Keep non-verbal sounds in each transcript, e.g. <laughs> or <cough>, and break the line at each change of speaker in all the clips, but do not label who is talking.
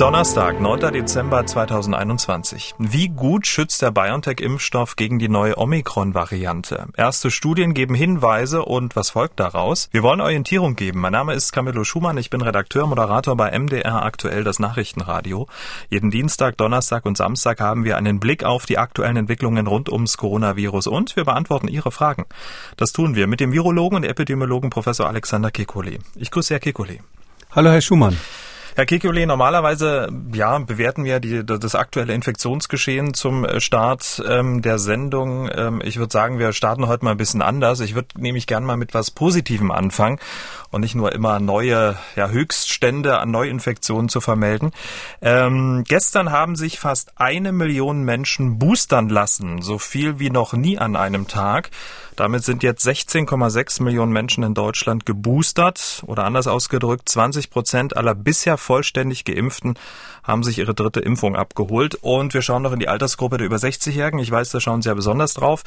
Donnerstag, 9. Dezember 2021. Wie gut schützt der BioNTech-Impfstoff gegen die neue Omikron-Variante? Erste Studien geben Hinweise und was folgt daraus? Wir wollen Orientierung geben. Mein Name ist Camillo Schumann. Ich bin Redakteur, Moderator bei MDR aktuell das Nachrichtenradio. Jeden Dienstag, Donnerstag und Samstag haben wir einen Blick auf die aktuellen Entwicklungen rund ums Coronavirus und wir beantworten Ihre Fragen. Das tun wir mit dem Virologen und Epidemiologen Professor Alexander Kekulé. Ich grüße Herr Kekulé.
Hallo, Herr Schumann.
Herr Kekulé, normalerweise ja, bewerten wir die, das aktuelle Infektionsgeschehen zum äh, Start ähm, der Sendung. Ähm, ich würde sagen, wir starten heute mal ein bisschen anders. Ich würde nämlich gern mal mit was Positivem anfangen und nicht nur immer neue ja, Höchststände an Neuinfektionen zu vermelden. Ähm, gestern haben sich fast eine Million Menschen boostern lassen, so viel wie noch nie an einem Tag. Damit sind jetzt 16,6 Millionen Menschen in Deutschland geboostert oder anders ausgedrückt, 20 Prozent aller bisher vollständig Geimpften haben sich ihre dritte Impfung abgeholt. Und wir schauen noch in die Altersgruppe der über 60-Jährigen. Ich weiß, da schauen Sie ja besonders drauf.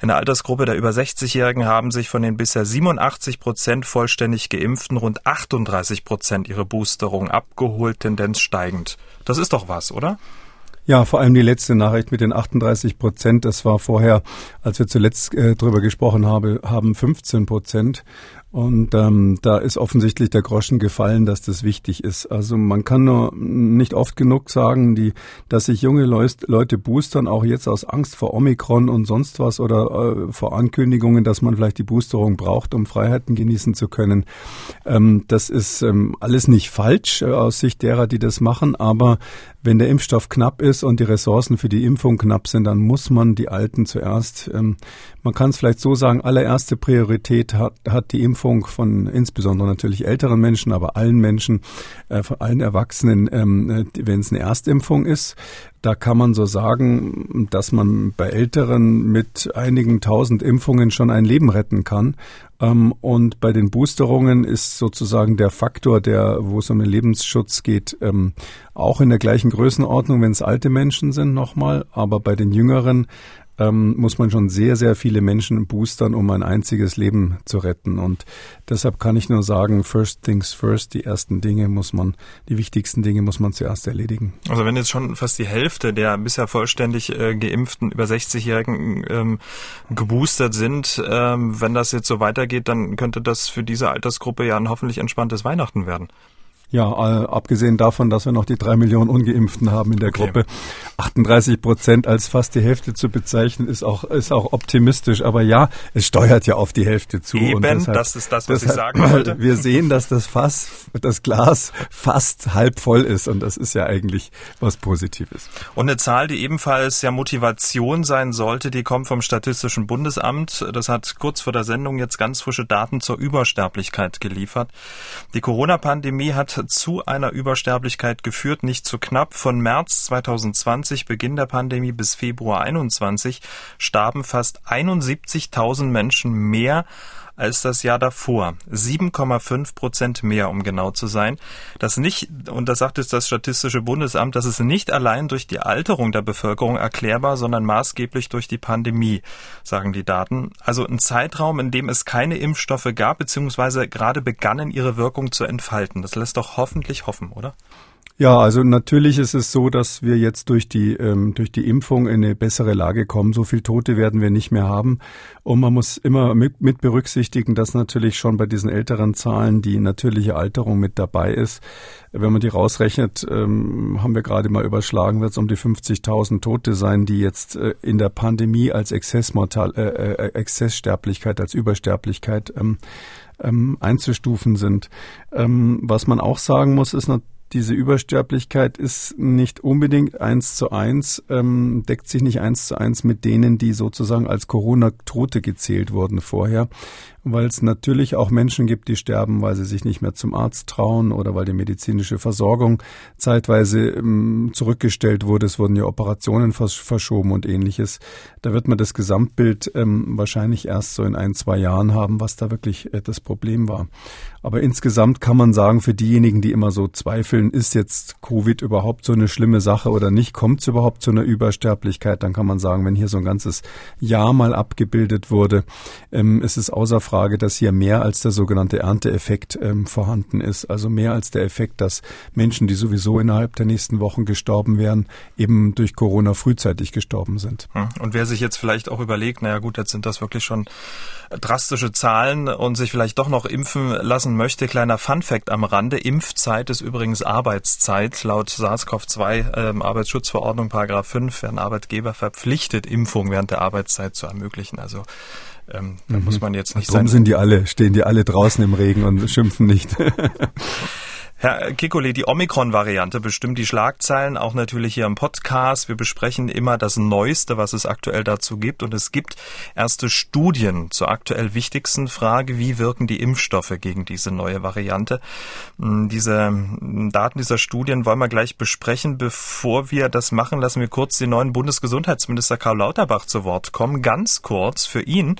In der Altersgruppe der über 60-Jährigen haben sich von den bisher 87 Prozent vollständig Geimpften rund 38 Prozent ihre Boosterung abgeholt, Tendenz steigend. Das ist doch was, oder?
Ja, vor allem die letzte Nachricht mit den 38 Prozent. Das war vorher, als wir zuletzt äh, drüber gesprochen habe, haben 15 Prozent. Und ähm, da ist offensichtlich der Groschen gefallen, dass das wichtig ist. Also man kann nur nicht oft genug sagen, die, dass sich junge Leute boostern, auch jetzt aus Angst vor Omikron und sonst was oder äh, vor Ankündigungen, dass man vielleicht die Boosterung braucht, um Freiheiten genießen zu können. Ähm, das ist ähm, alles nicht falsch äh, aus Sicht derer, die das machen, aber wenn der Impfstoff knapp ist und die Ressourcen für die Impfung knapp sind, dann muss man die Alten zuerst, ähm, man kann es vielleicht so sagen, allererste Priorität hat, hat die Impfung von insbesondere natürlich älteren Menschen, aber allen Menschen, äh, von allen Erwachsenen, ähm, äh, wenn es eine Erstimpfung ist. Da kann man so sagen, dass man bei Älteren mit einigen tausend Impfungen schon ein Leben retten kann. Ähm, und bei den Boosterungen ist sozusagen der Faktor, der, wo es um den Lebensschutz geht, ähm, auch in der gleichen Größenordnung, wenn es alte Menschen sind nochmal. Aber bei den Jüngeren ähm, muss man schon sehr, sehr viele Menschen boostern, um ein einziges Leben zu retten. Und deshalb kann ich nur sagen, first things first, die ersten Dinge muss man, die wichtigsten Dinge muss man zuerst erledigen.
Also wenn jetzt schon fast die Hälfte der bisher vollständig äh, geimpften über 60-Jährigen ähm, geboostert sind, ähm, wenn das jetzt so weitergeht, dann könnte das für diese Altersgruppe ja ein hoffentlich entspanntes Weihnachten werden.
Ja, äh, abgesehen davon, dass wir noch die drei Millionen Ungeimpften haben in der okay. Gruppe. 38 Prozent als fast die Hälfte zu bezeichnen, ist auch, ist auch optimistisch. Aber ja, es steuert ja auf die Hälfte zu.
Eben, deshalb, das ist das, was deshalb, ich sagen wollte. <clears throat>
Wir sehen, dass das Fass, das Glas fast halb voll ist. Und das ist ja eigentlich was Positives.
Und eine Zahl, die ebenfalls ja Motivation sein sollte, die kommt vom Statistischen Bundesamt. Das hat kurz vor der Sendung jetzt ganz frische Daten zur Übersterblichkeit geliefert. Die Corona-Pandemie hat zu einer Übersterblichkeit geführt, nicht zu knapp. Von März 2020, Beginn der Pandemie, bis Februar 21 starben fast 71.000 Menschen mehr als das Jahr davor. 7,5 Prozent mehr, um genau zu sein. Das nicht, und das sagt jetzt das Statistische Bundesamt, das ist nicht allein durch die Alterung der Bevölkerung erklärbar, sondern maßgeblich durch die Pandemie, sagen die Daten. Also ein Zeitraum, in dem es keine Impfstoffe gab, beziehungsweise gerade begannen, ihre Wirkung zu entfalten. Das lässt doch hoffentlich hoffen, oder?
Ja, also natürlich ist es so, dass wir jetzt durch die ähm, durch die Impfung in eine bessere Lage kommen. So viel Tote werden wir nicht mehr haben. Und man muss immer mit, mit berücksichtigen, dass natürlich schon bei diesen älteren Zahlen die natürliche Alterung mit dabei ist. Wenn man die rausrechnet, ähm, haben wir gerade mal überschlagen, wird es um die 50.000 Tote sein, die jetzt äh, in der Pandemie als Exzessmortal, äh, äh, Exzesssterblichkeit, als Übersterblichkeit ähm, ähm, einzustufen sind. Ähm, was man auch sagen muss, ist natürlich, diese Übersterblichkeit ist nicht unbedingt eins zu eins, ähm, deckt sich nicht eins zu eins mit denen, die sozusagen als Corona-Tote gezählt wurden vorher, weil es natürlich auch Menschen gibt, die sterben, weil sie sich nicht mehr zum Arzt trauen oder weil die medizinische Versorgung zeitweise ähm, zurückgestellt wurde. Es wurden ja Operationen vers verschoben und ähnliches. Da wird man das Gesamtbild ähm, wahrscheinlich erst so in ein, zwei Jahren haben, was da wirklich äh, das Problem war. Aber insgesamt kann man sagen, für diejenigen, die immer so zweifeln, ist jetzt Covid überhaupt so eine schlimme Sache oder nicht? Kommt es überhaupt zu einer Übersterblichkeit? Dann kann man sagen, wenn hier so ein ganzes Jahr mal abgebildet wurde, ähm, ist es außer Frage, dass hier mehr als der sogenannte Ernteeffekt ähm, vorhanden ist. Also mehr als der Effekt, dass Menschen, die sowieso innerhalb der nächsten Wochen gestorben wären, eben durch Corona frühzeitig gestorben sind.
Hm. Und wer sich jetzt vielleicht auch überlegt, naja gut, jetzt sind das wirklich schon drastische Zahlen und sich vielleicht doch noch impfen lassen möchte, kleiner Funfact am Rande. Impfzeit ist übrigens Arbeitszeit. Laut SARS-CoV-2 ähm, Arbeitsschutzverordnung Paragraph 5 werden Arbeitgeber verpflichtet, Impfung während der Arbeitszeit zu ermöglichen. Also ähm, da mhm. muss man jetzt nicht
Warum sind die alle, stehen die alle draußen im Regen und schimpfen nicht? <laughs>
Herr Kikole, die Omikron-Variante bestimmt die Schlagzeilen, auch natürlich hier im Podcast. Wir besprechen immer das Neueste, was es aktuell dazu gibt. Und es gibt erste Studien zur aktuell wichtigsten Frage, wie wirken die Impfstoffe gegen diese neue Variante. Hm, diese hm, Daten dieser Studien wollen wir gleich besprechen. Bevor wir das machen, lassen wir kurz den neuen Bundesgesundheitsminister Karl Lauterbach zu Wort kommen. Ganz kurz, für ihn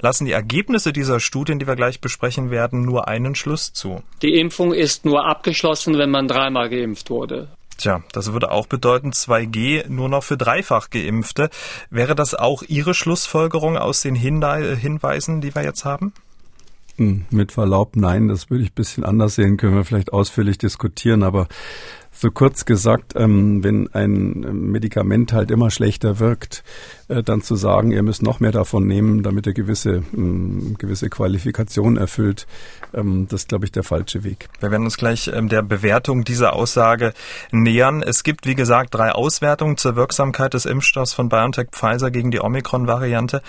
lassen die Ergebnisse dieser Studien, die wir gleich besprechen werden, nur einen Schluss zu.
Die Impfung ist nur ab abgeschlossen, wenn man dreimal geimpft wurde.
Tja, das würde auch bedeuten 2G nur noch für dreifach Geimpfte. Wäre das auch Ihre Schlussfolgerung aus den Hinweisen, die wir jetzt haben?
Hm, mit Verlaub, nein, das würde ich ein bisschen anders sehen, können wir vielleicht ausführlich diskutieren, aber so kurz gesagt, ähm, wenn ein Medikament halt immer schlechter wirkt, äh, dann zu sagen, ihr müsst noch mehr davon nehmen, damit er gewisse, ähm, gewisse Qualifikation erfüllt, ähm, das ist, glaube ich, der falsche Weg.
Wir werden uns gleich ähm, der Bewertung dieser Aussage nähern. Es gibt, wie gesagt, drei Auswertungen zur Wirksamkeit des Impfstoffs von BioNTech Pfizer gegen die Omikron-Variante.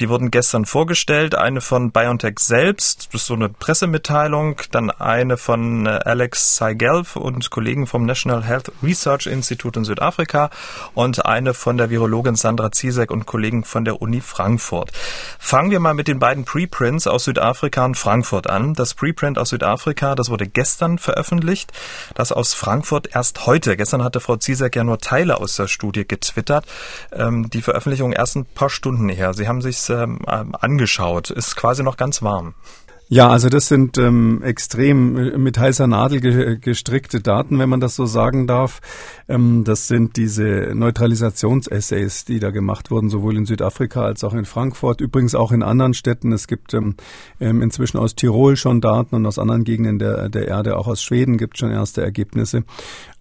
Die wurden gestern vorgestellt. Eine von BioNTech selbst, das ist so eine Pressemitteilung, dann eine von äh, Alex Seigelf und Kollegen vom National Health Research Institute in Südafrika und eine von der Virologin Sandra Ziesek und Kollegen von der Uni Frankfurt. Fangen wir mal mit den beiden Preprints aus Südafrika und Frankfurt an. Das Preprint aus Südafrika, das wurde gestern veröffentlicht. Das aus Frankfurt erst heute. Gestern hatte Frau Ziesek ja nur Teile aus der Studie getwittert. Ähm, die Veröffentlichung erst ein paar Stunden her. Sie haben sich's ähm, angeschaut. Ist quasi noch ganz warm.
Ja, also das sind ähm, extrem äh, mit heißer Nadel ge gestrickte Daten, wenn man das so sagen darf. Ähm, das sind diese Neutralisationsessays, die da gemacht wurden, sowohl in Südafrika als auch in Frankfurt, übrigens auch in anderen Städten. Es gibt ähm, ähm inzwischen aus Tirol schon Daten und aus anderen Gegenden der, der Erde, auch aus Schweden gibt es schon erste Ergebnisse.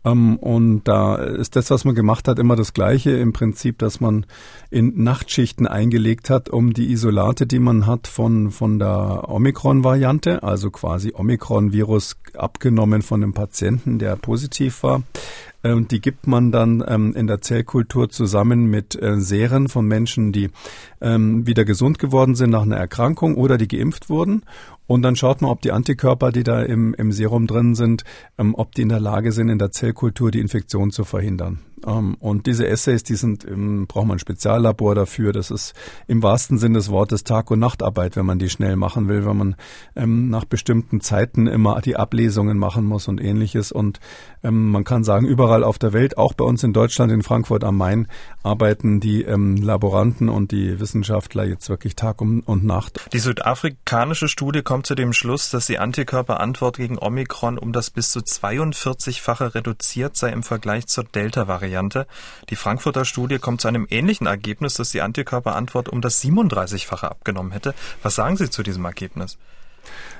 Ähm, und da ist das, was man gemacht hat, immer das Gleiche. Im Prinzip, dass man in Nachtschichten eingelegt hat, um die Isolate, die man hat von, von der Omikron-Variante, also quasi Omikron-Virus abgenommen von einem Patienten, der positiv war, und die gibt man dann ähm, in der Zellkultur zusammen mit äh, Seren von Menschen, die ähm, wieder gesund geworden sind nach einer Erkrankung oder die geimpft wurden. Und dann schaut man, ob die Antikörper, die da im, im Serum drin sind, ähm, ob die in der Lage sind, in der Zellkultur die Infektion zu verhindern. Ähm, und diese Essays, die sind, im, braucht man ein Speziallabor dafür. Das ist im wahrsten Sinne des Wortes Tag- und Nachtarbeit, wenn man die schnell machen will, wenn man ähm, nach bestimmten Zeiten immer die Ablesungen machen muss und ähnliches. Und ähm, man kann sagen, überall auf der Welt, auch bei uns in Deutschland, in Frankfurt am Main, arbeiten die ähm, Laboranten und die Wissenschaftler jetzt wirklich Tag und Nacht.
Die südafrikanische Studie kommt zu dem Schluss, dass die Antikörperantwort gegen Omikron um das bis zu 42-fache reduziert sei im Vergleich zur Delta-Variante. Variante. Die Frankfurter Studie kommt zu einem ähnlichen Ergebnis, dass die Antikörperantwort um das 37-fache abgenommen hätte. Was sagen Sie zu diesem Ergebnis?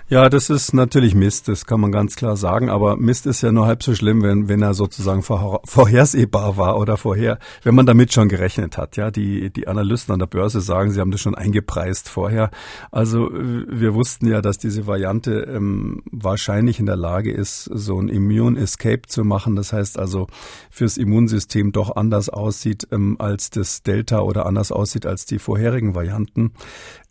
Ja, das ist natürlich Mist, das kann man ganz klar sagen. Aber Mist ist ja nur halb so schlimm, wenn, wenn er sozusagen vor, vorhersehbar war oder vorher, wenn man damit schon gerechnet hat. Ja, die, die Analysten an der Börse sagen, sie haben das schon eingepreist vorher. Also wir wussten ja, dass diese Variante ähm, wahrscheinlich in der Lage ist, so ein Immune Escape zu machen. Das heißt also, fürs Immunsystem doch anders aussieht ähm, als das Delta oder anders aussieht als die vorherigen Varianten.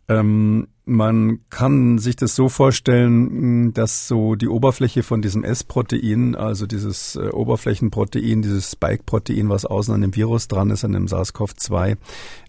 Ähm, man kann sich das so vorstellen, dass so die Oberfläche von diesem S-Protein, also dieses äh, Oberflächenprotein, dieses Spike-Protein, was außen an dem Virus dran ist, an dem SARS-CoV-2,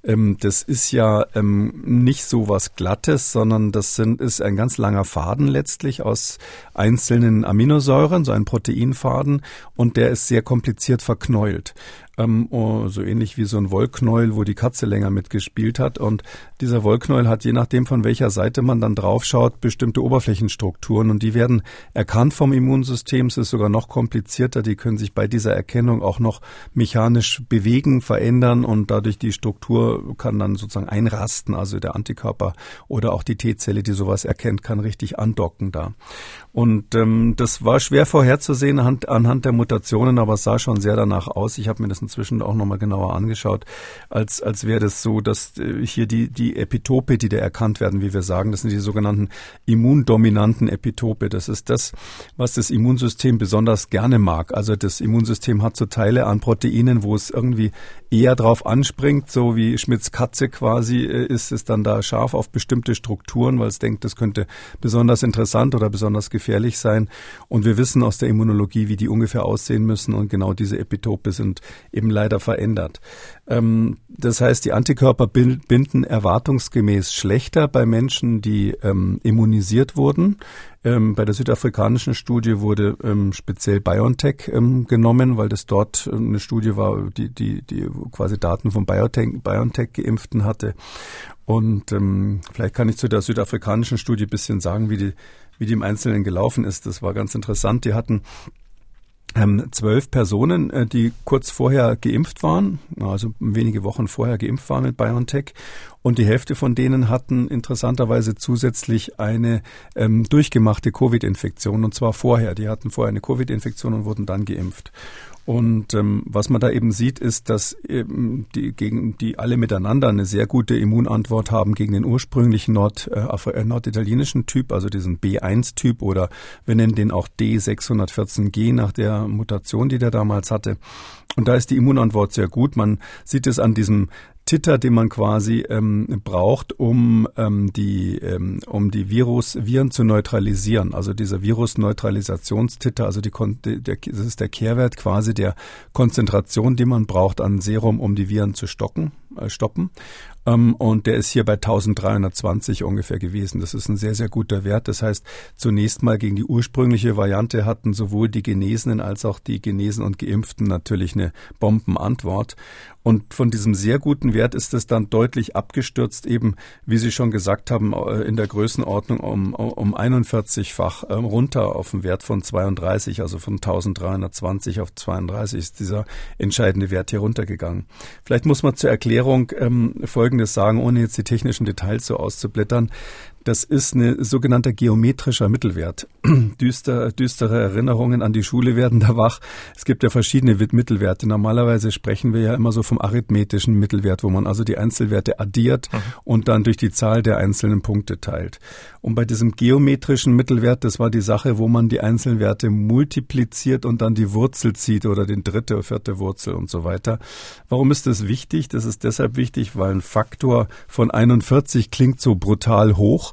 ähm, das ist ja ähm, nicht so was Glattes, sondern das sind, ist ein ganz langer Faden letztlich aus einzelnen Aminosäuren, so ein Proteinfaden, und der ist sehr kompliziert verknäult. ähm, oh, so ähnlich wie so ein Wollknäuel, wo die Katze länger mitgespielt hat. Und dieser Wollknäuel hat je nachdem, von welcher Seite man dann draufschaut, bestimmte Oberflächenstrukturen und die werden erkannt vom Immunsystem. Es ist sogar noch komplizierter. Die können sich bei dieser Erkennung auch noch mechanisch bewegen, verändern und dadurch die Struktur kann dann sozusagen einrasten. Also der Antikörper oder auch die T-Zelle, die sowas erkennt, kann richtig andocken da. Und ähm, das war schwer vorherzusehen anhand, anhand der Mutationen, aber es sah schon sehr danach aus. Ich habe mir das inzwischen auch nochmal genauer angeschaut, als, als wäre das so, dass äh, hier die, die Epitope, die da erkannt werden, wie wir sagen, das sind die sogenannten immundominanten Epitope. Das ist das, was das Immunsystem besonders gerne mag. Also das Immunsystem hat so Teile an Proteinen, wo es irgendwie eher drauf anspringt, so wie Schmidts Katze quasi, äh, ist es dann da scharf auf bestimmte Strukturen, weil es denkt, das könnte besonders interessant oder besonders gefährlich sein. Und wir wissen aus der Immunologie, wie die ungefähr aussehen müssen und genau diese Epitope sind eben leider verändert. Ähm, das heißt, die Antikörper binden erwartungsgemäß schlechter bei Menschen, die ähm, immunisiert wurden. Ähm, bei der südafrikanischen Studie wurde ähm, speziell BioNTech ähm, genommen, weil das dort eine Studie war, die, die, die quasi Daten von BioNTech, BioNTech geimpften hatte. Und ähm, vielleicht kann ich zu der südafrikanischen Studie ein bisschen sagen, wie die, wie die im Einzelnen gelaufen ist. Das war ganz interessant. Die hatten ähm, zwölf Personen, äh, die kurz vorher geimpft waren, also wenige Wochen vorher geimpft waren mit BioNTech. Und die Hälfte von denen hatten interessanterweise zusätzlich eine ähm, durchgemachte Covid-Infektion, und zwar vorher. Die hatten vorher eine Covid-Infektion und wurden dann geimpft. Und ähm, was man da eben sieht, ist, dass eben die, gegen die alle miteinander eine sehr gute Immunantwort haben gegen den ursprünglichen Nord, äh, äh norditalienischen Typ, also diesen B1-Typ oder wir nennen den auch D614G nach der Mutation, die der damals hatte. Und da ist die Immunantwort sehr gut. Man sieht es an diesem Titter, den man quasi ähm, braucht, um ähm, die ähm, um die Virus Viren zu neutralisieren. Also dieser Virusneutralisationstitter, also die, der, das ist der Kehrwert quasi der Konzentration, die man braucht an Serum, um die Viren zu stocken, stoppen. Ähm, und der ist hier bei 1320 ungefähr gewesen. Das ist ein sehr, sehr guter Wert. Das heißt, zunächst mal gegen die ursprüngliche Variante hatten sowohl die Genesenen als auch die Genesen und Geimpften natürlich eine Bombenantwort. Und von diesem sehr guten Wert ist es dann deutlich abgestürzt, eben, wie Sie schon gesagt haben, äh, in der Größenordnung um, um 41-fach ähm, runter auf einen Wert von 32, also von 1320 auf 32 ist dieser entscheidende Wert hier runtergegangen. Vielleicht muss man zur Erklärung ähm, Folgendes sagen, ohne jetzt die technischen Details so auszublättern. Das ist ein sogenannter geometrischer Mittelwert. <clears throat> Düster, düstere Erinnerungen an die Schule werden da wach. Es gibt ja verschiedene Mittelwerte. Normalerweise sprechen wir ja immer so vom arithmetischen Mittelwert, wo man also die Einzelwerte addiert mhm. und dann durch die Zahl der einzelnen Punkte teilt. Und bei diesem geometrischen Mittelwert, das war die Sache, wo man die einzelnen Werte multipliziert und dann die Wurzel zieht oder den dritte oder vierte Wurzel und so weiter. Warum ist das wichtig? Das ist deshalb wichtig, weil ein Faktor von 41 klingt so brutal hoch,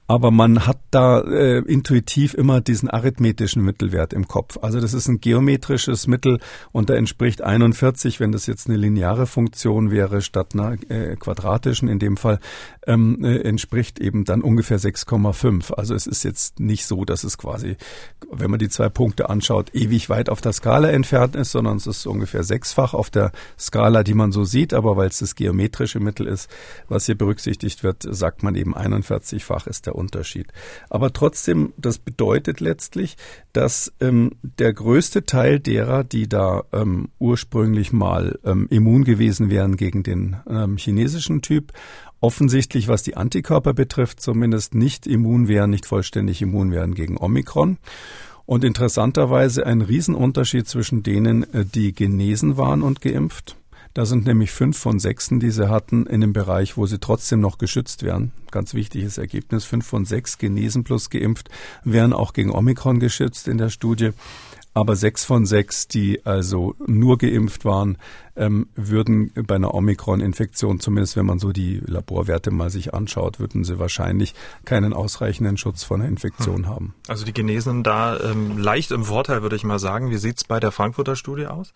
aber man hat da äh, intuitiv immer diesen arithmetischen Mittelwert im Kopf. Also das ist ein geometrisches Mittel und da entspricht 41, wenn das jetzt eine lineare Funktion wäre statt einer äh, quadratischen in dem Fall, ähm, äh, entspricht eben dann ungefähr 6,5. Also es ist jetzt nicht so, dass es quasi, wenn man die zwei Punkte anschaut, ewig weit auf der Skala entfernt ist, sondern es ist ungefähr sechsfach auf der Skala, die man so sieht. Aber weil es das geometrische Mittel ist, was hier berücksichtigt wird, sagt man eben 41-fach ist der Unterschied. Aber trotzdem, das bedeutet letztlich, dass ähm, der größte Teil derer, die da ähm, ursprünglich mal ähm, immun gewesen wären gegen den ähm, chinesischen Typ, offensichtlich, was die Antikörper betrifft, zumindest nicht immun wären, nicht vollständig immun wären gegen Omikron. Und interessanterweise ein Riesenunterschied zwischen denen, äh, die genesen waren und geimpft. Da sind nämlich fünf von sechsen, die sie hatten, in dem Bereich, wo sie trotzdem noch geschützt werden. Ganz wichtiges Ergebnis. Fünf von sechs genesen plus geimpft wären auch gegen Omikron geschützt in der Studie. Aber sechs von sechs, die also nur geimpft waren, ähm, würden bei einer Omikron-Infektion, zumindest wenn man so die Laborwerte mal sich anschaut, würden sie wahrscheinlich keinen ausreichenden Schutz vor einer Infektion hm. haben.
Also die Genesenen da ähm, leicht im Vorteil, würde ich mal sagen. Wie sieht's bei der Frankfurter Studie aus?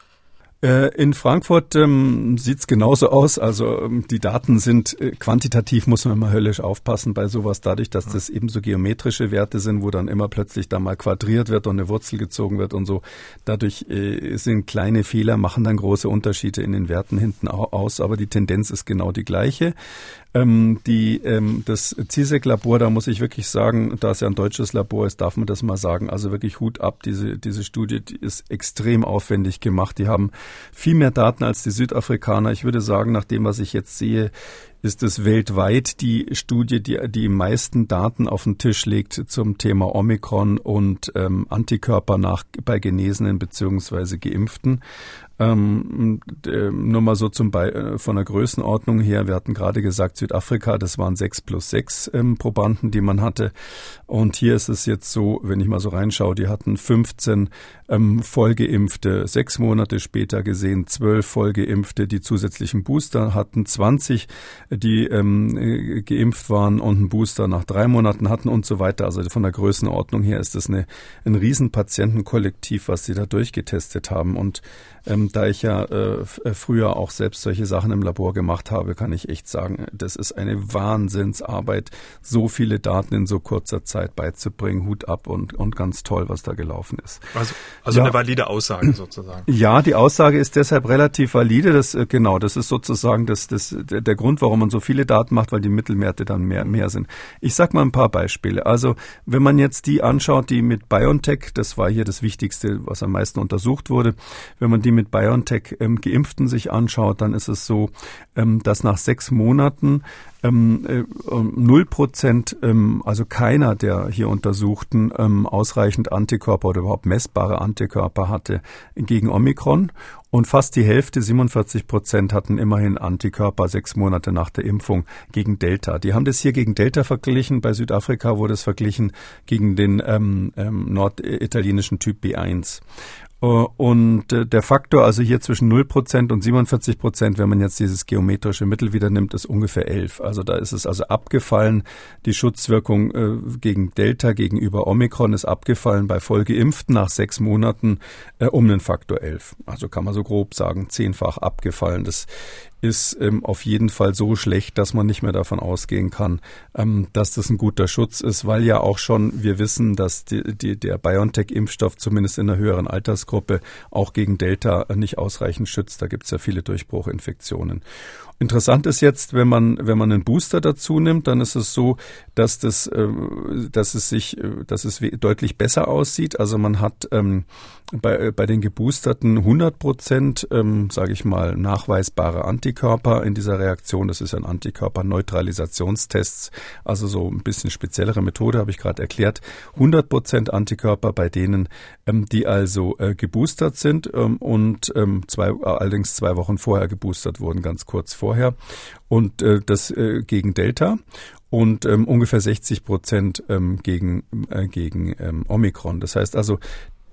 Äh, in Frankfurt ähm, sieht es genauso aus. Also ähm, die Daten sind äh, quantitativ, muss man immer höllisch aufpassen bei sowas, dadurch, dass das eben so geometrische Werte sind, wo dann immer plötzlich da mal quadriert wird und eine Wurzel gezogen wird und so. Dadurch äh, sind kleine Fehler, machen dann große Unterschiede in den Werten hinten aus, aber die Tendenz ist genau die gleiche. Ähm, die, ähm, das CISEC-Labor, da muss ich wirklich sagen, da es ja ein deutsches Labor ist, darf man das mal sagen. Also wirklich Hut ab. Diese, diese Studie die ist extrem aufwendig gemacht. Die haben viel mehr Daten als die Südafrikaner. Ich würde sagen, nach dem, was ich jetzt sehe, ist es weltweit die Studie, die die meisten Daten auf den Tisch legt zum Thema Omikron und ähm, Antikörper nach bei Genesenen beziehungsweise Geimpften. Ähm, äh, nur mal so zum Be äh, von der Größenordnung her. Wir hatten gerade gesagt, Südafrika, das waren sechs plus sechs ähm, Probanden, die man hatte. Und hier ist es jetzt so, wenn ich mal so reinschaue, die hatten 15 ähm, Vollgeimpfte, sechs Monate später gesehen, zwölf Vollgeimpfte, die zusätzlichen Booster hatten, 20, die ähm, äh, geimpft waren und einen Booster nach drei Monaten hatten und so weiter. Also von der Größenordnung her ist das eine, ein Riesenpatientenkollektiv, was sie da durchgetestet haben. Und ähm, da ich ja äh, äh, früher auch selbst solche Sachen im Labor gemacht habe, kann ich echt sagen, das ist eine Wahnsinnsarbeit, so viele Daten in so kurzer Zeit beizubringen. Hut ab und, und ganz toll, was da gelaufen ist.
Also, also ja. eine valide Aussage sozusagen.
Ja, die Aussage ist deshalb relativ valide. Das, äh, genau, das ist sozusagen das, das, der Grund, warum man so viele Daten macht, weil die Mittelwerte dann mehr, mehr sind. Ich sag mal ein paar Beispiele. Also, wenn man jetzt die anschaut, die mit BioNTech, das war hier das Wichtigste, was am meisten untersucht wurde, wenn man die mit BioNTech ähm, Geimpften sich anschaut, dann ist es so, ähm, dass nach sechs Monaten null Prozent, ähm, also keiner der hier Untersuchten ähm, ausreichend Antikörper oder überhaupt messbare Antikörper hatte gegen Omikron und fast die Hälfte, 47 Prozent, hatten immerhin Antikörper sechs Monate nach der Impfung gegen Delta. Die haben das hier gegen Delta verglichen. Bei Südafrika wurde es verglichen gegen den ähm, ähm, norditalienischen Typ B1. Äh, und äh, der Faktor, also hier zwischen 0% und 47%, wenn man jetzt dieses geometrische Mittel wieder nimmt, ist ungefähr 11. Also da ist es also abgefallen. Die Schutzwirkung äh, gegen Delta gegenüber Omikron ist abgefallen bei Vollgeimpften nach sechs Monaten um den Faktor 11. Also kann man so grob sagen, zehnfach abgefallen. Das ist ähm, auf jeden Fall so schlecht, dass man nicht mehr davon ausgehen kann, ähm, dass das ein guter Schutz ist, weil ja auch schon wir wissen, dass die, die, der BioNTech-Impfstoff zumindest in einer höheren Altersgruppe auch gegen Delta nicht ausreichend schützt. Da gibt es ja viele Durchbruchinfektionen. Interessant ist jetzt, wenn man, wenn man einen Booster dazu nimmt, dann ist es so, dass das, äh, dass es sich, äh, dass es deutlich besser aussieht. Also man hat ähm, bei, äh, bei den Geboosterten 100 Prozent, ähm, sage ich mal, nachweisbare Antikörper in dieser Reaktion. Das ist ein Antikörperneutralisationstest, also so ein bisschen speziellere Methode, habe ich gerade erklärt. 100 Prozent Antikörper bei denen, ähm, die also äh, geboostert sind ähm, und ähm, zwei, allerdings zwei Wochen vorher geboostert wurden, ganz kurz vor vorher und äh, das äh, gegen Delta und ähm, ungefähr 60 Prozent ähm, gegen, äh, gegen ähm, Omikron. Das heißt also,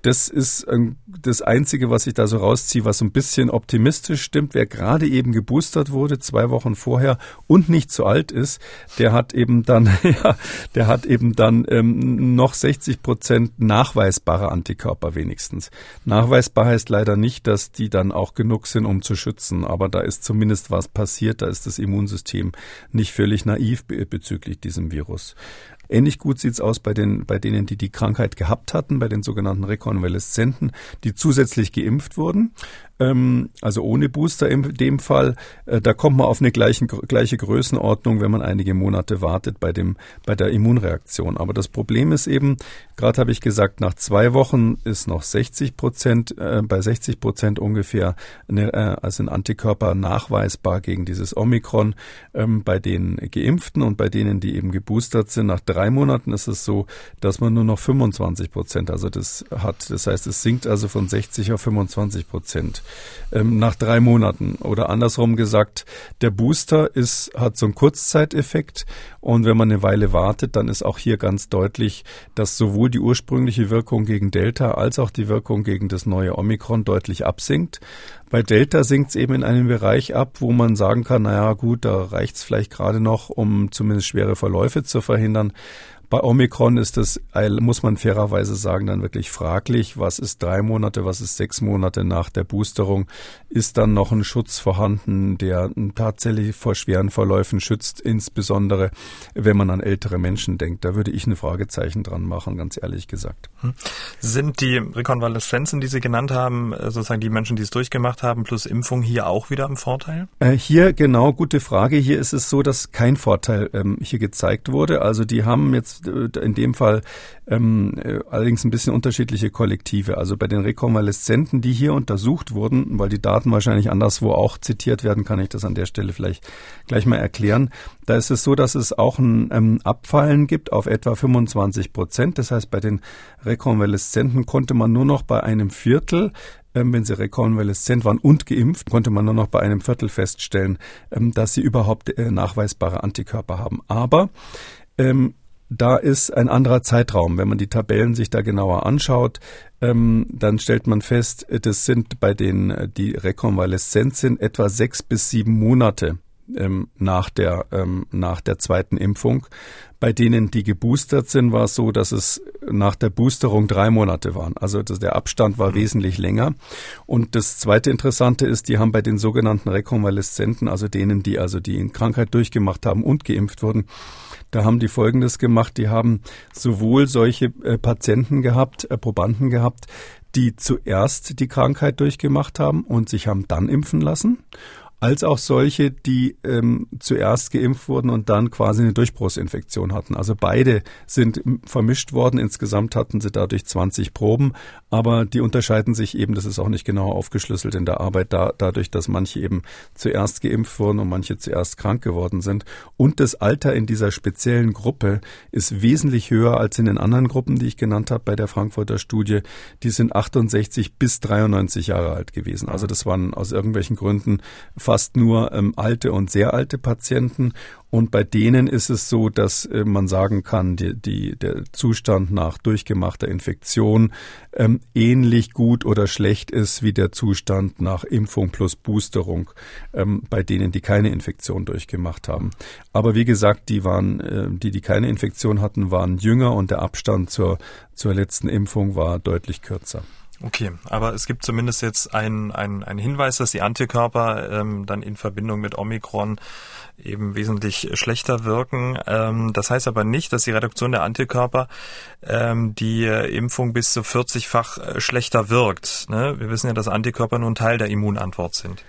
das ist das Einzige, was ich da so rausziehe, was so ein bisschen optimistisch stimmt. Wer gerade eben geboostert wurde, zwei Wochen vorher und nicht zu alt ist, der hat eben dann, <laughs> ja, der hat eben dann ähm, noch 60 Prozent nachweisbare Antikörper wenigstens. Nachweisbar heißt leider nicht, dass die dann auch genug sind, um zu schützen. Aber da ist zumindest was passiert. Da ist das Immunsystem nicht völlig naiv bezüglich diesem Virus. Ähnlich gut sieht's aus bei, den, bei denen, die die Krankheit gehabt hatten, bei den sogenannten Rekonvaleszenten, die zusätzlich geimpft wurden ähm, also ohne Booster in dem Fall. Äh, da kommt man auf eine gleichen, gleiche Größenordnung, wenn man einige Monate wartet bei, dem, bei der Immunreaktion. Aber das Problem ist eben, gerade habe ich gesagt, nach zwei Wochen ist noch 60 Prozent, äh, bei 60 Prozent ungefähr eine, äh, also ein Antikörper nachweisbar gegen dieses Omikron. Ähm, bei den Geimpften und bei denen, die eben geboostert sind, nach drei Monaten ist es so, dass man nur noch 25 Prozent, also das hat. Das heißt, es sinkt also von 60 auf 25 Prozent ähm, nach drei Monaten. Oder andersrum gesagt, der Booster ist, hat so einen Kurzzeiteffekt und wenn man eine Weile wartet, dann ist auch hier ganz deutlich, dass sowohl die ursprüngliche Wirkung gegen Delta als auch die Wirkung gegen das neue Omikron deutlich absinkt. Bei Delta sinkt es eben in einem Bereich ab, wo man sagen kann, naja gut, da reicht es vielleicht gerade noch, um zumindest schwere Verläufe zu verhindern. Bei Omikron ist das, muss man fairerweise sagen, dann wirklich fraglich. Was ist drei Monate, was ist sechs Monate nach der Boosterung? Ist dann noch ein Schutz vorhanden, der tatsächlich vor schweren Verläufen schützt, insbesondere wenn man an ältere Menschen denkt? Da würde ich ein Fragezeichen dran machen, ganz ehrlich gesagt. Hm.
Sind die Rekonvaleszenzen, die Sie genannt haben, äh, sozusagen die Menschen, die es durchgemacht haben, plus Impfung hier auch wieder im Vorteil?
Äh, hier genau, gute Frage. Hier ist es so, dass kein Vorteil ähm, hier gezeigt wurde. Also die haben jetzt äh, in dem Fall ähm, äh, allerdings ein bisschen unterschiedliche Kollektive. Also bei den Rekonvaleszenten, die hier untersucht wurden, weil die Daten wahrscheinlich anderswo auch zitiert werden, kann ich das an der Stelle vielleicht gleich mal erklären. Da ist es so, dass es auch ein ähm, Abfallen gibt auf etwa 25 Prozent. Das heißt, bei den Rekonvaleszenten konnte man nur noch bei einem Viertel ähm, wenn sie rekonvaleszent waren und geimpft, konnte man nur noch bei einem Viertel feststellen, ähm, dass sie überhaupt äh, nachweisbare Antikörper haben. Aber ähm, da ist ein anderer Zeitraum. Wenn man die Tabellen sich da genauer anschaut, ähm, dann stellt man fest, das sind bei denen, äh, die rekonvaleszent sind, etwa sechs bis sieben Monate ähm, nach der ähm, nach der zweiten Impfung. Bei denen, die geboostert sind, war es so, dass es nach der Boosterung drei Monate waren. Also das, der Abstand war mhm. wesentlich länger. Und das zweite Interessante ist, die haben bei den sogenannten Rekonvaleszenten, also denen, die also die Krankheit durchgemacht haben und geimpft wurden, da haben die Folgendes gemacht. Die haben sowohl solche äh, Patienten gehabt, äh, Probanden gehabt, die zuerst die Krankheit durchgemacht haben und sich haben dann impfen lassen als auch solche, die ähm, zuerst geimpft wurden und dann quasi eine Durchbruchsinfektion hatten. Also beide sind vermischt worden. Insgesamt hatten sie dadurch 20 Proben, aber die unterscheiden sich eben, das ist auch nicht genau aufgeschlüsselt in der Arbeit, da, dadurch, dass manche eben zuerst geimpft wurden und manche zuerst krank geworden sind. Und das Alter in dieser speziellen Gruppe ist wesentlich höher als in den anderen Gruppen, die ich genannt habe bei der Frankfurter Studie. Die sind 68 bis 93 Jahre alt gewesen. Also das waren aus irgendwelchen Gründen fast nur ähm, alte und sehr alte Patienten. Und bei denen ist es so, dass äh, man sagen kann, die, die, der Zustand nach durchgemachter Infektion ähm, ähnlich gut oder schlecht ist wie der Zustand nach Impfung plus Boosterung ähm, bei denen, die keine Infektion durchgemacht haben. Aber wie gesagt, die waren, äh, die, die keine Infektion hatten, waren jünger und der Abstand zur, zur letzten Impfung war deutlich kürzer.
Okay, aber es gibt zumindest jetzt einen ein Hinweis, dass die Antikörper ähm, dann in Verbindung mit Omikron eben wesentlich schlechter wirken. Ähm, das heißt aber nicht, dass die Reduktion der Antikörper ähm, die Impfung bis zu 40-fach äh, schlechter wirkt. Ne? Wir wissen ja, dass Antikörper nur ein Teil der Immunantwort sind.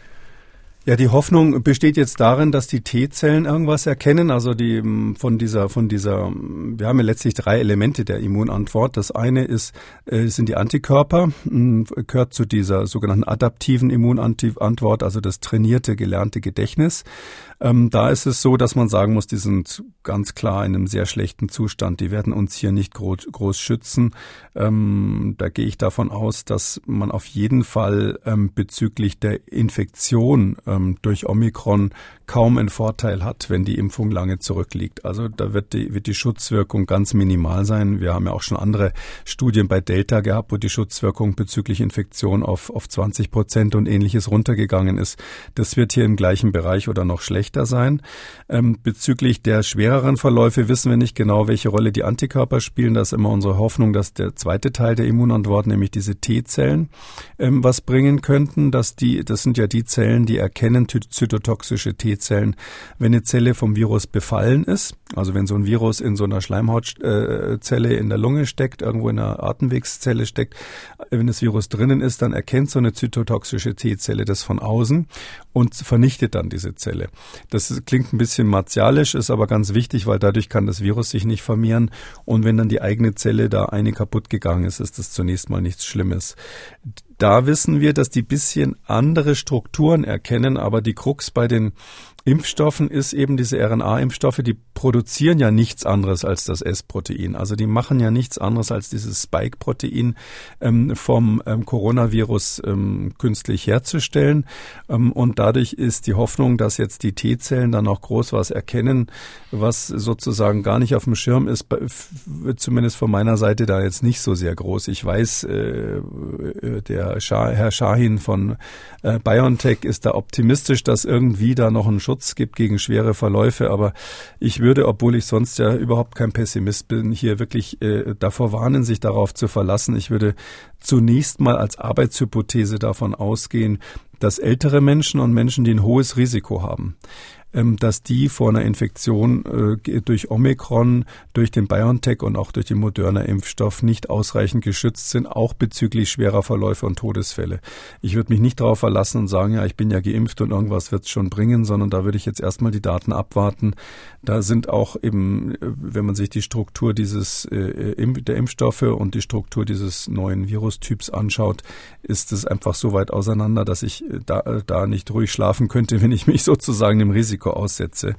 Ja, die Hoffnung besteht jetzt darin, dass die T-Zellen irgendwas erkennen. Also die von dieser, von dieser, wir haben ja letztlich drei Elemente der Immunantwort. Das eine ist, äh, sind die Antikörper, gehört zu dieser sogenannten adaptiven Immunantwort, also das trainierte, gelernte Gedächtnis. Ähm, da ist es so, dass man sagen muss, die sind ganz klar in einem sehr schlechten Zustand. Die werden uns hier nicht groß, groß schützen. Ähm, da gehe ich davon aus, dass man auf jeden Fall ähm, bezüglich der Infektion ähm, durch Omikron kaum einen Vorteil hat, wenn die Impfung lange zurückliegt. Also da wird die, wird die Schutzwirkung ganz minimal sein. Wir haben ja auch schon andere Studien bei Delta gehabt, wo die Schutzwirkung bezüglich Infektion auf, auf 20 Prozent und ähnliches runtergegangen ist. Das wird hier im gleichen Bereich oder noch schlechter sein. Ähm, bezüglich der schwereren Verläufe wissen wir nicht genau, welche Rolle die Antikörper spielen. Das ist immer unsere Hoffnung, dass der zweite Teil der Immunantwort, nämlich diese T-Zellen, ähm, was bringen könnten. Dass die, das sind ja die Zellen, die erkennen zytotoxische T-Zellen, wenn eine Zelle vom Virus befallen ist, also wenn so ein Virus in so einer Schleimhautzelle in der Lunge steckt, irgendwo in einer Atemwegszelle steckt, wenn das Virus drinnen ist, dann erkennt so eine zytotoxische T-Zelle das von außen und vernichtet dann diese Zelle. Das klingt ein bisschen martialisch, ist aber ganz wichtig, weil dadurch kann das Virus sich nicht vermehren und wenn dann die eigene Zelle da eine kaputt gegangen ist, ist das zunächst mal nichts Schlimmes. Da wissen wir, dass die bisschen andere Strukturen erkennen, aber die Krux bei den Impfstoffen ist eben diese RNA-Impfstoffe, die produzieren ja nichts anderes als das S-Protein. Also die machen ja nichts anderes als dieses Spike-Protein ähm, vom ähm, Coronavirus ähm, künstlich herzustellen. Ähm, und dadurch ist die Hoffnung, dass jetzt die T-Zellen dann auch groß was erkennen, was sozusagen gar nicht auf dem Schirm ist, zumindest von meiner Seite da jetzt nicht so sehr groß. Ich weiß, äh, äh der der Schah, Herr Shahin von äh, BioNTech ist da optimistisch, dass irgendwie da noch einen Schutz gibt gegen schwere Verläufe. Aber ich würde, obwohl ich sonst ja überhaupt kein Pessimist bin, hier wirklich äh, davor warnen, sich darauf zu verlassen. Ich würde zunächst mal als Arbeitshypothese davon ausgehen, dass ältere Menschen und Menschen, die ein hohes Risiko haben, ähm, dass die vor einer Infektion äh, durch Omikron, durch den BioNTech und auch durch den Moderna-Impfstoff nicht ausreichend geschützt sind, auch bezüglich schwerer Verläufe und Todesfälle. Ich würde mich nicht darauf verlassen und sagen, ja, ich bin ja geimpft und irgendwas wird es schon bringen, sondern da würde ich jetzt erstmal die Daten abwarten. Da sind auch eben, äh, wenn man sich die Struktur dieses äh, der Impfstoffe und die Struktur dieses neuen Virustyps anschaut, ist es einfach so weit auseinander, dass ich da, da nicht ruhig schlafen könnte, <laughs> wenn ich mich sozusagen dem Risiko aussetze.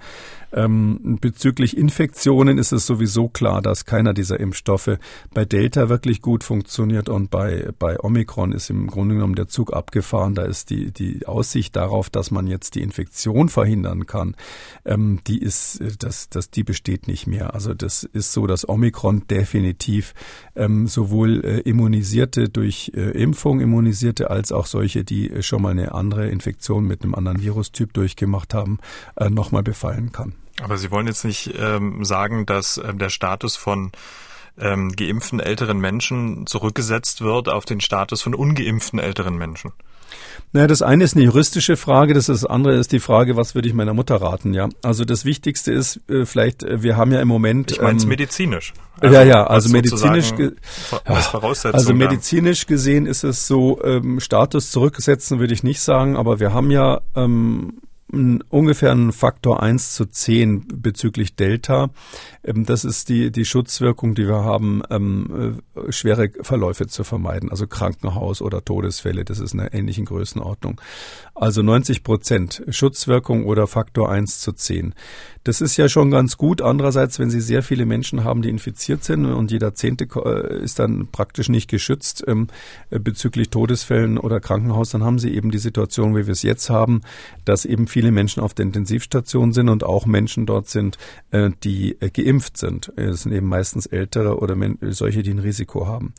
Ähm, bezüglich Infektionen ist es sowieso klar, dass keiner dieser Impfstoffe bei Delta wirklich gut funktioniert und bei, bei Omikron ist im Grunde genommen der Zug abgefahren. Da ist die, die Aussicht darauf, dass man jetzt die Infektion verhindern kann, ähm, die ist, das, das, die besteht nicht mehr. Also das ist so, dass Omikron definitiv ähm, sowohl äh, Immunisierte durch äh, Impfung Immunisierte als auch solche, die äh, schon mal eine andere Infektion mit einem anderen Virustyp durchgemacht haben, äh, nochmal befallen kann.
Aber Sie wollen jetzt nicht ähm, sagen, dass ähm, der Status von ähm, geimpften älteren Menschen zurückgesetzt wird auf den Status von ungeimpften älteren Menschen?
Naja, das eine ist eine juristische Frage, das, ist, das andere ist die Frage, was würde ich meiner Mutter raten, ja. Also das Wichtigste ist äh, vielleicht, äh, wir haben ja im Moment.
Ich meine es ähm, medizinisch.
Also, ja, ja, also medizinisch, also medizinisch gesehen ist es so, ähm, Status zurücksetzen würde ich nicht sagen, aber wir haben ja ähm, ungefähr ein Faktor 1 zu 10 bezüglich Delta. Ähm, das ist die, die Schutzwirkung, die wir haben, ähm, äh, schwere Verläufe zu vermeiden, also Krankenhaus oder Todesfälle. Das ist in einer ähnlichen Größenordnung. Also 90 Prozent Schutzwirkung oder Faktor 1 zu 10. Das ist ja schon ganz gut. Andererseits, wenn Sie sehr viele Menschen haben, die infiziert sind und jeder Zehnte äh, ist dann praktisch nicht geschützt ähm, äh, bezüglich Todesfällen oder Krankenhaus, dann haben Sie eben die Situation, wie wir es jetzt haben, dass eben viele Menschen auf der Intensivstation sind und auch Menschen dort sind, äh, die geimpft sind. Es sind eben meistens ältere oder solche, die ein Risiko haben.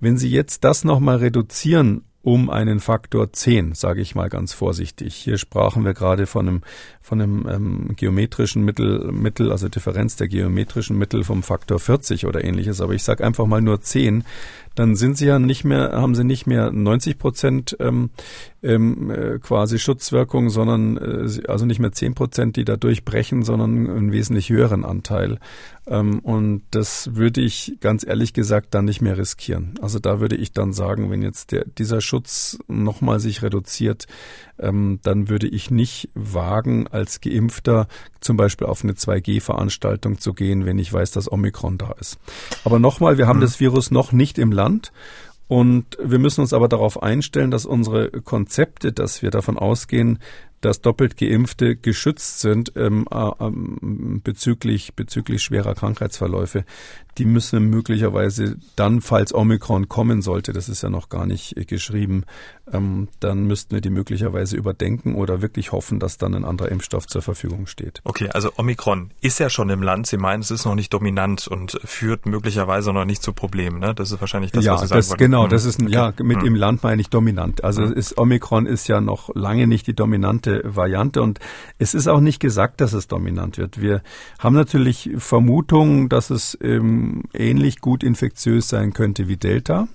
Wenn Sie jetzt das nochmal reduzieren um einen Faktor 10, sage ich mal ganz vorsichtig. Hier sprachen wir gerade von einem, von einem ähm, geometrischen Mittel, Mittel, also Differenz der geometrischen Mittel vom Faktor 40 oder ähnliches, aber ich sage einfach mal nur 10, dann sind sie ja nicht mehr, haben sie nicht mehr 90 Prozent ähm, ähm, äh, quasi Schutzwirkung, sondern äh, also nicht mehr 10 Prozent, die da durchbrechen, sondern einen wesentlich höheren Anteil. Ähm, und das würde ich ganz ehrlich gesagt dann nicht mehr riskieren. Also da würde ich dann sagen, wenn jetzt der, dieser Schutz nochmal sich reduziert, ähm, dann würde ich nicht wagen, als Geimpfter zum Beispiel auf eine 2G-Veranstaltung zu gehen, wenn ich weiß, dass Omikron da ist. Aber nochmal, wir haben mhm. das Virus noch nicht im Land. Und wir müssen uns aber darauf einstellen, dass unsere Konzepte, dass wir davon ausgehen, dass doppelt Geimpfte geschützt sind ähm, äh, ähm, bezüglich, bezüglich schwerer Krankheitsverläufe. Die müssen möglicherweise dann, falls Omikron kommen sollte, das ist ja noch gar nicht äh, geschrieben, ähm, dann müssten wir die möglicherweise überdenken oder wirklich hoffen, dass dann ein anderer Impfstoff zur Verfügung steht.
Okay, also Omikron ist ja schon im Land. Sie meinen, es ist noch nicht dominant und führt möglicherweise noch nicht zu Problemen. Ne? Das ist wahrscheinlich das,
ja,
was Sie
sagen das, wollen. Genau, das ist ein, okay. ja mit mhm. im Land meine ich dominant. Also mhm. ist Omikron ist ja noch lange nicht die dominante dominante Variante. Und es ist auch nicht gesagt, dass es dominant wird. Wir haben natürlich Vermutungen, dass es ähm, ähnlich gut infektiös sein könnte wie Delta.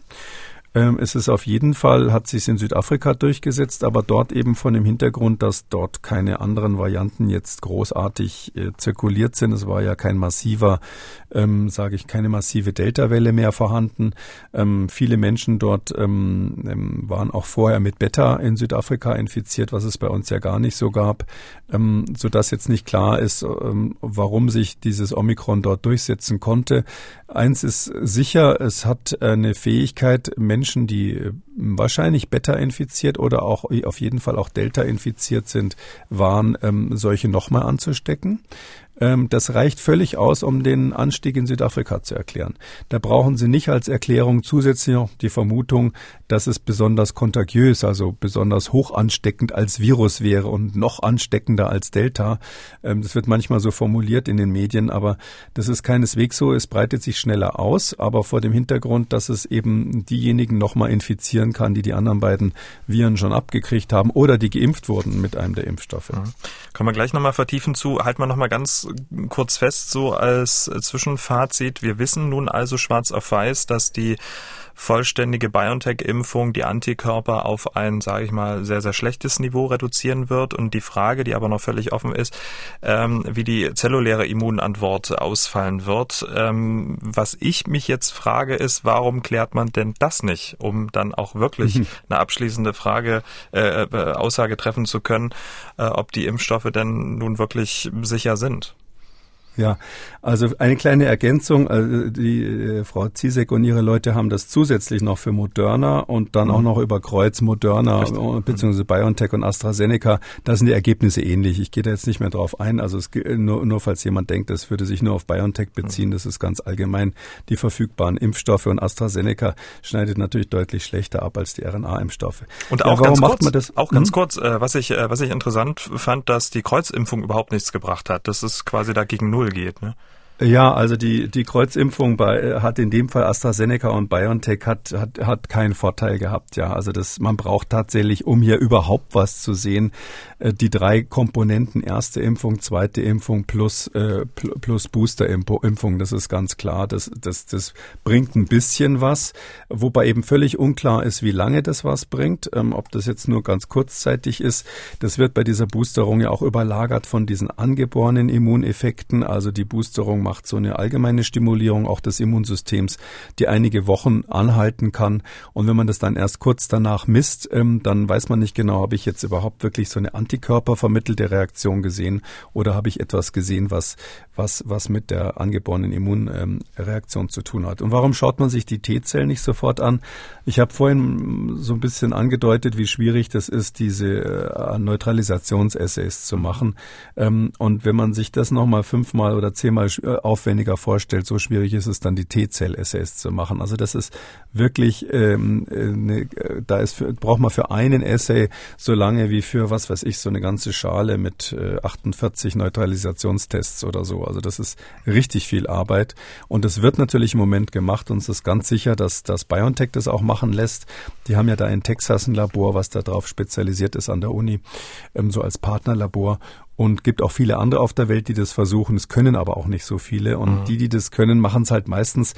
Ähm, es ist auf jeden Fall, hat sich in Südafrika durchgesetzt, aber dort eben von dem Hintergrund, dass dort keine anderen Varianten jetzt großartig äh, zirkuliert sind. Es war ja kein massiver, ähm, sage ich, keine massive Delta-Welle mehr vorhanden. Ähm, viele Menschen dort ähm, ähm, waren auch vorher mit Beta in Südafrika infiziert, was es bei uns ja gar nicht so gab, ähm, so dass jetzt nicht klar ist, ähm, warum sich dieses Omikron dort durchsetzen konnte. Eins ist sicher, es hat eine Fähigkeit, Menschen, die äh, wahrscheinlich Beta infiziert oder auch auf jeden Fall auch Delta infiziert sind, waren, ähm, solche nochmal anzustecken. Ähm, das reicht völlig aus, um den Anstieg in Südafrika zu erklären. Da brauchen Sie nicht als Erklärung zusätzlich noch die Vermutung, dass es besonders kontagiös, also besonders hoch ansteckend als Virus wäre und noch ansteckender als Delta. Ähm, das wird manchmal so formuliert in den Medien, aber das ist keineswegs so. Es breitet sich schneller aus, aber vor dem Hintergrund, dass es eben diejenigen nochmal infizieren kann, die die anderen beiden Viren schon abgekriegt haben oder die geimpft wurden mit einem der Impfstoffe. Mhm.
Können wir gleich nochmal vertiefen zu, halten wir nochmal ganz kurz fest, so als Zwischenfazit. Wir wissen nun also schwarz auf weiß, dass die vollständige BioNTech-Impfung die Antikörper auf ein, sage ich mal, sehr, sehr schlechtes Niveau reduzieren wird. Und die Frage, die aber noch völlig offen ist, ähm, wie die zelluläre Immunantwort ausfallen wird. Ähm, was ich mich jetzt frage, ist, warum klärt man denn das nicht, um dann auch wirklich mhm. eine abschließende Frage, äh, äh, Aussage treffen zu können, äh, ob die Impfstoffe denn nun wirklich sicher sind?
Ja, also eine kleine Ergänzung. Also die äh, Frau Zizek und ihre Leute haben das zusätzlich noch für Moderna und dann mhm. auch noch über Kreuz Moderna Richtig. bzw. BioNTech und AstraZeneca. Da sind die Ergebnisse ähnlich. Ich gehe da jetzt nicht mehr drauf ein. Also es, nur, nur falls jemand denkt, das würde sich nur auf BioNTech beziehen, mhm. das ist ganz allgemein die verfügbaren Impfstoffe und AstraZeneca schneidet natürlich deutlich schlechter ab als die RNA-Impfstoffe.
Und auch ja, ganz kurz, auch ganz hm? kurz, äh, was ich äh, was ich interessant fand, dass die Kreuzimpfung überhaupt nichts gebracht hat. Das ist quasi dagegen null geht. Ne?
Ja, also die, die Kreuzimpfung bei, äh, hat in dem Fall AstraZeneca und BioNTech hat, hat, hat keinen Vorteil gehabt. Ja, also das, man braucht tatsächlich, um hier überhaupt was zu sehen, die drei Komponenten, erste Impfung, zweite Impfung plus, äh, plus Booster-Impfung. Das ist ganz klar. Das, das, das bringt ein bisschen was, wobei eben völlig unklar ist, wie lange das was bringt, ähm, ob das jetzt nur ganz kurzzeitig ist. Das wird bei dieser Boosterung ja auch überlagert von diesen angeborenen Immuneffekten, also die Boosterung macht so eine allgemeine Stimulierung auch des Immunsystems, die einige Wochen anhalten kann. Und wenn man das dann erst kurz danach misst, ähm, dann weiß man nicht genau, habe ich jetzt überhaupt wirklich so eine antikörpervermittelte Reaktion gesehen oder habe ich etwas gesehen, was, was, was mit der angeborenen Immunreaktion zu tun hat. Und warum schaut man sich die T-Zellen nicht sofort an? Ich habe vorhin so ein bisschen angedeutet, wie schwierig das ist, diese äh, Neutralisationsessays zu machen. Ähm, und wenn man sich das nochmal fünfmal oder zehnmal äh, aufwendiger vorstellt, so schwierig ist es dann, die T-Zell-Essays zu machen. Also das ist wirklich, ähm, ne, da ist für, braucht man für einen Essay so lange wie für, was weiß ich, so eine ganze Schale mit äh, 48 Neutralisationstests oder so. Also das ist richtig viel Arbeit. Und es wird natürlich im Moment gemacht und es ist ganz sicher, dass das BioNTech das auch machen lässt. Die haben ja da in Texas ein Labor, was darauf spezialisiert ist an der Uni, ähm, so als Partnerlabor und gibt auch viele andere auf der Welt, die das versuchen. Es können aber auch nicht so viele. Und mhm. die, die das können, machen es halt meistens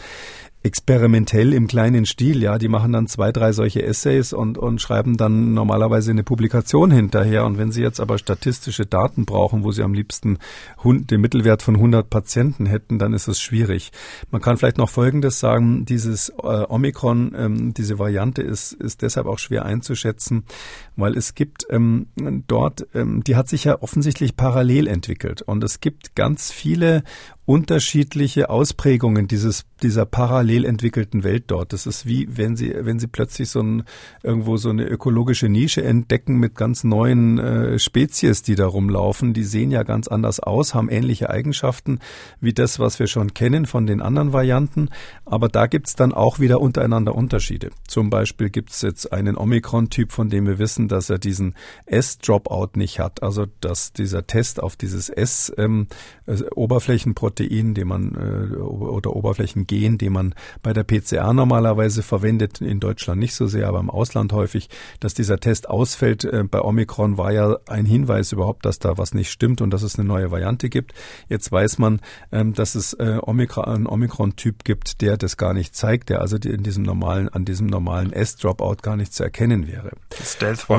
experimentell im kleinen Stil, ja, die machen dann zwei, drei solche Essays und, und schreiben dann normalerweise eine Publikation hinterher. Und wenn sie jetzt aber statistische Daten brauchen, wo sie am liebsten den Mittelwert von 100 Patienten hätten, dann ist es schwierig. Man kann vielleicht noch Folgendes sagen, dieses äh, Omikron, ähm, diese Variante ist, ist deshalb auch schwer einzuschätzen, weil es gibt ähm, dort, ähm, die hat sich ja offensichtlich parallel entwickelt und es gibt ganz viele unterschiedliche Ausprägungen dieses, dieser parallel entwickelten Welt dort. Das ist wie, wenn Sie, wenn Sie plötzlich so ein, irgendwo so eine ökologische Nische entdecken mit ganz neuen äh, Spezies, die da rumlaufen. Die sehen ja ganz anders aus, haben ähnliche Eigenschaften wie das, was wir schon kennen von den anderen Varianten. Aber da gibt's dann auch wieder untereinander Unterschiede. Zum Beispiel gibt's jetzt einen Omikron-Typ, von dem wir wissen, dass er diesen S-Dropout nicht hat. Also, dass dieser Test auf dieses S-Oberflächenprotein ähm, Protein, den man äh, oder Oberflächengen, den man bei der PCR normalerweise verwendet, in Deutschland nicht so sehr, aber im Ausland häufig, dass dieser Test ausfällt. Äh, bei Omikron war ja ein Hinweis überhaupt, dass da was nicht stimmt und dass es eine neue Variante gibt. Jetzt weiß man, ähm, dass es äh, Omikron, einen Omikron-Typ gibt, der das gar nicht zeigt, der also in diesem normalen, an diesem normalen S-Dropout gar nicht zu erkennen wäre.
Die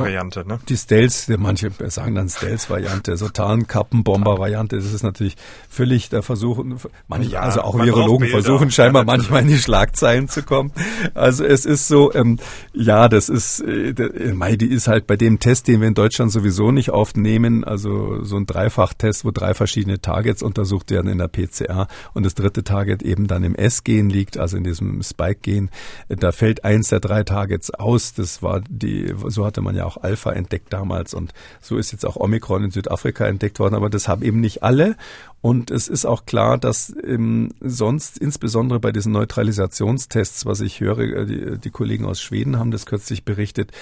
Stealth-Variante, ne?
Die Stealth, manche sagen dann Stealth-Variante, so Tarnkappenbomber-Variante, das ist natürlich völlig der Versuch, versuchen, manche, ja, also auch Virologen versuchen scheinbar <laughs> manchmal in die Schlagzeilen zu kommen. Also es ist so, ähm, ja, das ist, äh, Mai, die ist halt bei dem Test, den wir in Deutschland sowieso nicht aufnehmen, also so ein Dreifachtest, wo drei verschiedene Targets untersucht werden in der PCR und das dritte Target eben dann im S-Gen liegt, also in diesem Spike-Gen. Da fällt eins der drei Targets aus. Das war die, so hatte man ja auch Alpha entdeckt damals und so ist jetzt auch Omikron in Südafrika entdeckt worden, aber das haben eben nicht alle Und es ist auch klar, dass ähm, sonst insbesondere bei diesen Neutralisationstests, was ich höre, äh, die, die Kollegen aus Schweden haben das kürzlich berichtet,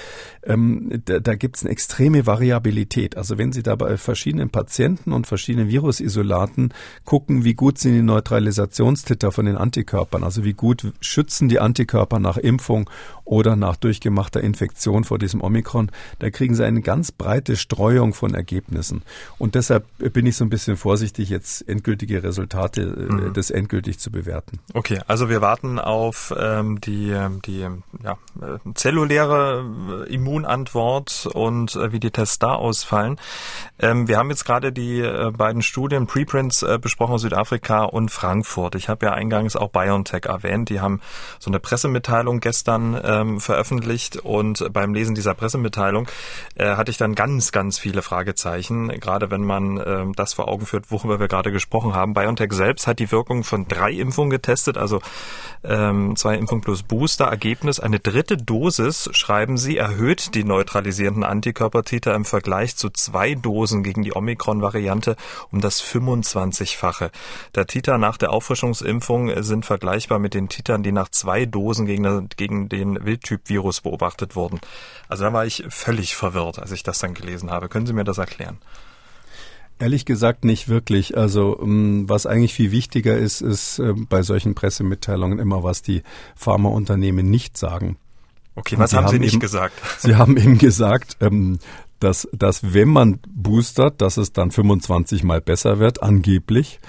ähm, da, da gibt es eine extreme Variabilität. Also wenn Sie da bei verschiedenen Patienten und verschiedenen Virusisolaten gucken, wie gut sind die Neutralisationstitter von den Antikörpern, also wie gut schützen die Antikörper nach Impfung oder nach durchgemachter Infektion vor diesem Omikron, da kriegen Sie eine ganz breite Streuung von Ergebnissen. Und deshalb bin ich so ein bisschen vorsichtig, jetzt endgültige Resultate äh, mhm. des endgültig zu bewerten.
Okay, also wir warten auf ähm, die, die ja, äh, zelluläre äh, Immunantwort und äh, wie die Tests da ausfallen. Ähm, wir haben jetzt gerade die äh, beiden Studien, Preprints, äh, besprochen Südafrika und Frankfurt. Ich habe ja eingangs auch BioNTech erwähnt. Die haben so eine Pressemitteilung gestern ähm, veröffentlicht und beim Lesen dieser Pressemitteilung äh, hatte ich dann ganz, ganz viele Fragezeichen, gerade wenn man äh, das vor Augen führt, worüber wir gerade gesprochen haben. BioNTech selbst hat die Wirkung von drei Impfungen getestet, also ähm, zwei Impfungen plus Booster. Ergebnis, eine dritte Dosis, schreiben sie, erhöht die neutralisierenden Antikörpertiter im Vergleich zu zwei Dosen gegen die Omikron-Variante um das 25-fache. Der Titer nach der Auffrischungsimpfung sind vergleichbar mit den Titern, die nach zwei Dosen gegen, gegen den Wildtyp-Virus beobachtet wurden. Also da war ich völlig verwirrt, als ich das dann gelesen habe. Können Sie mir das erklären?
Ehrlich gesagt nicht wirklich. Also ähm, was eigentlich viel wichtiger ist, ist ähm, bei solchen Pressemitteilungen immer, was die Pharmaunternehmen nicht sagen.
Okay, was haben, haben, Sie nicht eben, gesagt? <laughs>
Sie haben eben gesagt, ähm, dass, dass wenn man boostert, dass es dann 25 mal besser wird, angeblich.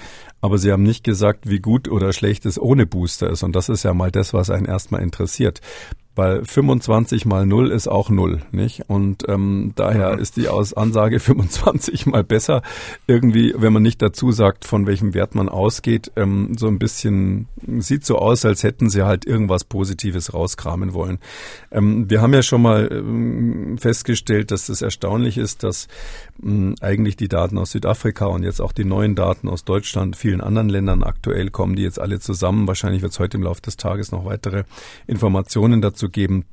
Aber Sie haben nicht gesagt, wie gut oder schlecht es ohne Booster ist. Und das ist ja mal das, was einen erstmal interessiert weil 25 mal 0 ist auch 0, nicht? Und ähm, daher ist die Aus Ansage <laughs> 25 mal besser. Irgendwie, wenn man nicht dazu sagt, von welchem Wert man ausgeht, ähm, so ein bisschen, sieht so aus, als hätten sie halt irgendwas Positives rauskramen wollen. Ähm, wir haben ja schon mal ähm, festgestellt, dass es erstaunlich ist, dass ähm, eigentlich die Daten aus Südafrika und jetzt auch die neuen Daten aus Deutschland, vielen anderen Ländern aktuell kommen, die jetzt alle zusammen. Wahrscheinlich wird es heute im Laufe des Tages noch weitere Informationen dazu geben.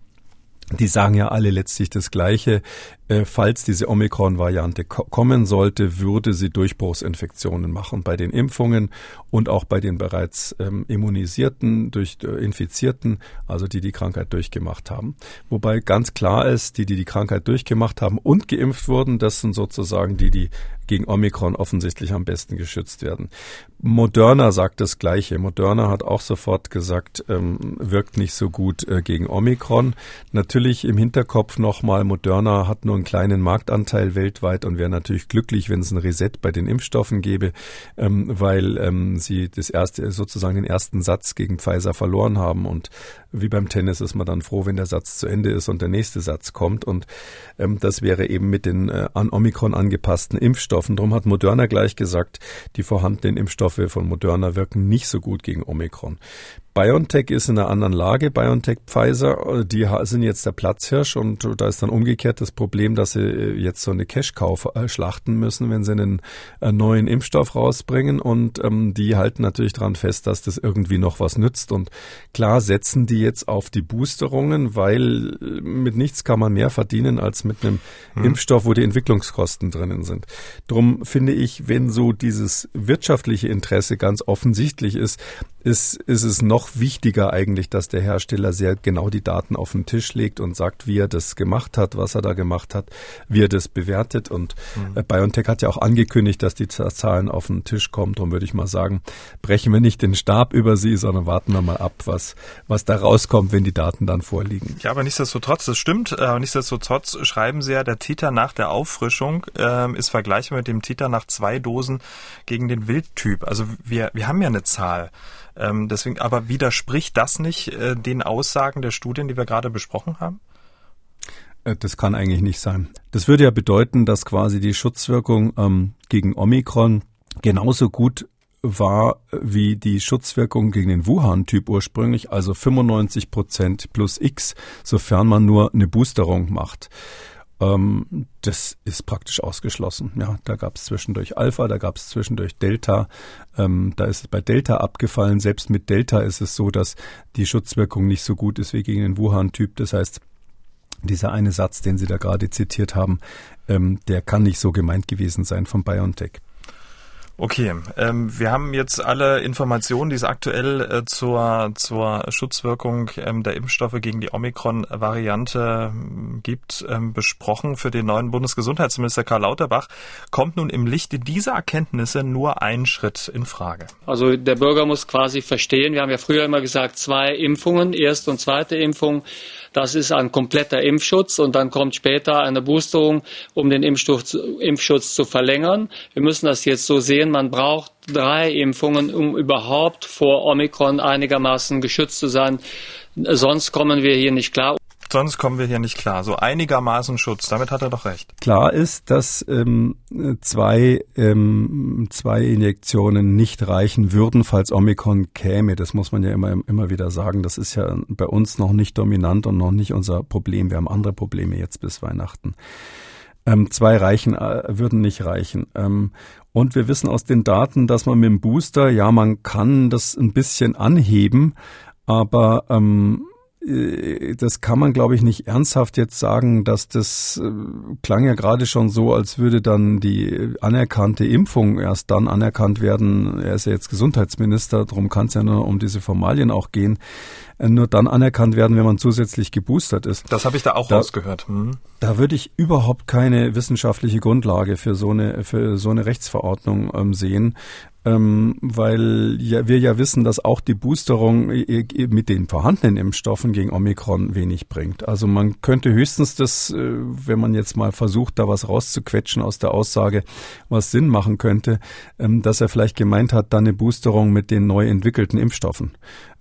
Die sagen ja alle letztlich das Gleiche. Äh, falls diese Omikron-Variante kommen sollte, würde sie Durchbruchsinfektionen machen bei den Impfungen und auch bei den bereits ähm, Immunisierten, durch äh, Infizierten, also die die Krankheit durchgemacht haben. Wobei ganz klar ist, die, die die Krankheit durchgemacht haben und geimpft wurden, das sind sozusagen die, die gegen Omikron offensichtlich am besten geschützt werden. Moderna sagt das Gleiche. Moderna hat auch sofort gesagt, ähm, wirkt nicht so gut äh, gegen Omikron. Natürlich im Hinterkopf nochmal, Moderna hat nur einen kleinen Marktanteil weltweit und wäre natürlich glücklich, wenn es ein Reset bei den Impfstoffen gäbe, ähm, weil ähm, sie das erste, sozusagen den ersten Satz gegen Pfizer verloren haben. Und wie beim Tennis ist man dann froh, wenn der Satz zu Ende ist und der nächste Satz kommt. Und ähm, das wäre eben mit den äh, an Omikron angepassten Impfstoffen. Darum hat Moderna gleich gesagt, die vorhandenen Impfstoffe von Moderna wirken nicht so gut gegen Omikron. BioNTech ist in einer anderen Lage. BioNTech, Pfizer, die sind jetzt der Platzhirsch und da ist dann umgekehrt das Problem, dass sie äh, jetzt so eine Cash-Kauf äh, schlachten müssen, wenn sie einen äh, neuen Impfstoff rausbringen und ähm, die halten natürlich daran fest, dass das irgendwie noch was nützt und klar setzen die jetzt auf die Boosterungen, weil mit nichts kann man mehr verdienen als mit einem hm. Impfstoff, wo die Entwicklungskosten drinnen sind. Drum finde ich, wenn so dieses wirtschaftliche Interesse ganz offensichtlich ist, ist, ist es noch wichtiger eigentlich, dass der Hersteller sehr genau die Daten auf den Tisch legt und sagt, wie er das gemacht hat, was er da gemacht hat, wie er das bewertet. Und mhm. BioNTech hat ja auch angekündigt, dass die Zahlen auf den Tisch kommen. Darum würde ich mal sagen, brechen wir nicht den Stab über sie, sondern warten wir mal ab, was, was da rauskommt, wenn die Daten dann vorliegen.
Ja, aber nichtsdestotrotz, das stimmt, äh, nichtsdestotrotz schreiben sie ja, der Titer nach der Auffrischung äh, ist vergleichbar mit dem Titer nach zwei Dosen gegen den Wildtyp. Also wir, wir haben ja eine Zahl. Ähm, deswegen, aber widerspricht das nicht äh, den Aussagen der Studien, die wir gerade besprochen haben?
Äh, das kann eigentlich nicht sein. Das würde ja bedeuten, dass quasi die Schutzwirkung ähm, gegen Omikron genauso gut war wie die Schutzwirkung gegen den Wuhan-Typ ursprünglich, also 95 Prozent plus X, sofern man nur eine Boosterung macht. Ähm, das ist praktisch ausgeschlossen. Ja, da gab es zwischendurch Alpha, da gab es zwischendurch Delta. Ähm, da ist es bei Delta abgefallen. Selbst mit Delta ist es so, dass die Schutzwirkung nicht so gut ist wie gegen den Wuhan-Typ. Das heißt, dieser eine Satz, den Sie da gerade zitiert haben, ähm, der kann nicht so gemeint gewesen sein von BioNTech.
Okay, ähm, wir haben jetzt alle Informationen, die es aktuell äh, zur, zur Schutzwirkung ähm, der Impfstoffe gegen die Omikron-Variante ähm, gibt, ähm, besprochen. Für den neuen Bundesgesundheitsminister Karl Lauterbach kommt nun im Lichte dieser Erkenntnisse nur ein Schritt in Frage.
Also der Bürger muss quasi verstehen, wir haben ja früher immer gesagt, zwei Impfungen, erste und zweite Impfung. Das ist ein kompletter Impfschutz und dann kommt später eine Boosterung, um den Impfschutz, Impfschutz zu verlängern. Wir müssen das jetzt so sehen, man braucht drei Impfungen, um überhaupt vor Omikron einigermaßen geschützt zu sein. Sonst kommen wir hier nicht klar
sonst kommen wir hier nicht klar. So einigermaßen Schutz, damit hat er doch recht.
Klar ist, dass ähm, zwei, ähm, zwei Injektionen nicht reichen würden, falls Omikron käme. Das muss man ja immer, immer wieder sagen. Das ist ja bei uns noch nicht dominant und noch nicht unser Problem. Wir haben andere Probleme jetzt bis Weihnachten. Ähm, zwei reichen, äh, würden nicht reichen. Ähm, und wir wissen aus den Daten, dass man mit dem Booster, ja, man kann das ein bisschen anheben, aber ähm, äh, das kann man, glaube ich, nicht ernsthaft jetzt sagen, dass das äh, klang ja gerade schon so, als würde dann die anerkannte Impfung erst dann anerkannt werden. Er ist ja jetzt Gesundheitsminister, darum kann es ja nur um diese Formalien auch gehen. Äh, nur dann anerkannt werden, wenn man zusätzlich geboostert ist.
Das habe ich da auch da, rausgehört. Hm.
Da würde ich überhaupt keine wissenschaftliche Grundlage für so eine für so eine Rechtsverordnung ähm, sehen ähm, weil ja, wir ja wissen, dass auch die Boosterung äh, äh, mit den vorhandenen Impfstoffen gegen Omikron wenig bringt. Also man könnte höchstens das, äh, wenn man jetzt mal versucht, da was rauszuquetschen aus der Aussage, was Sinn machen könnte, ähm, dass er vielleicht gemeint hat, dann eine Boosterung mit den neu entwickelten Impfstoffen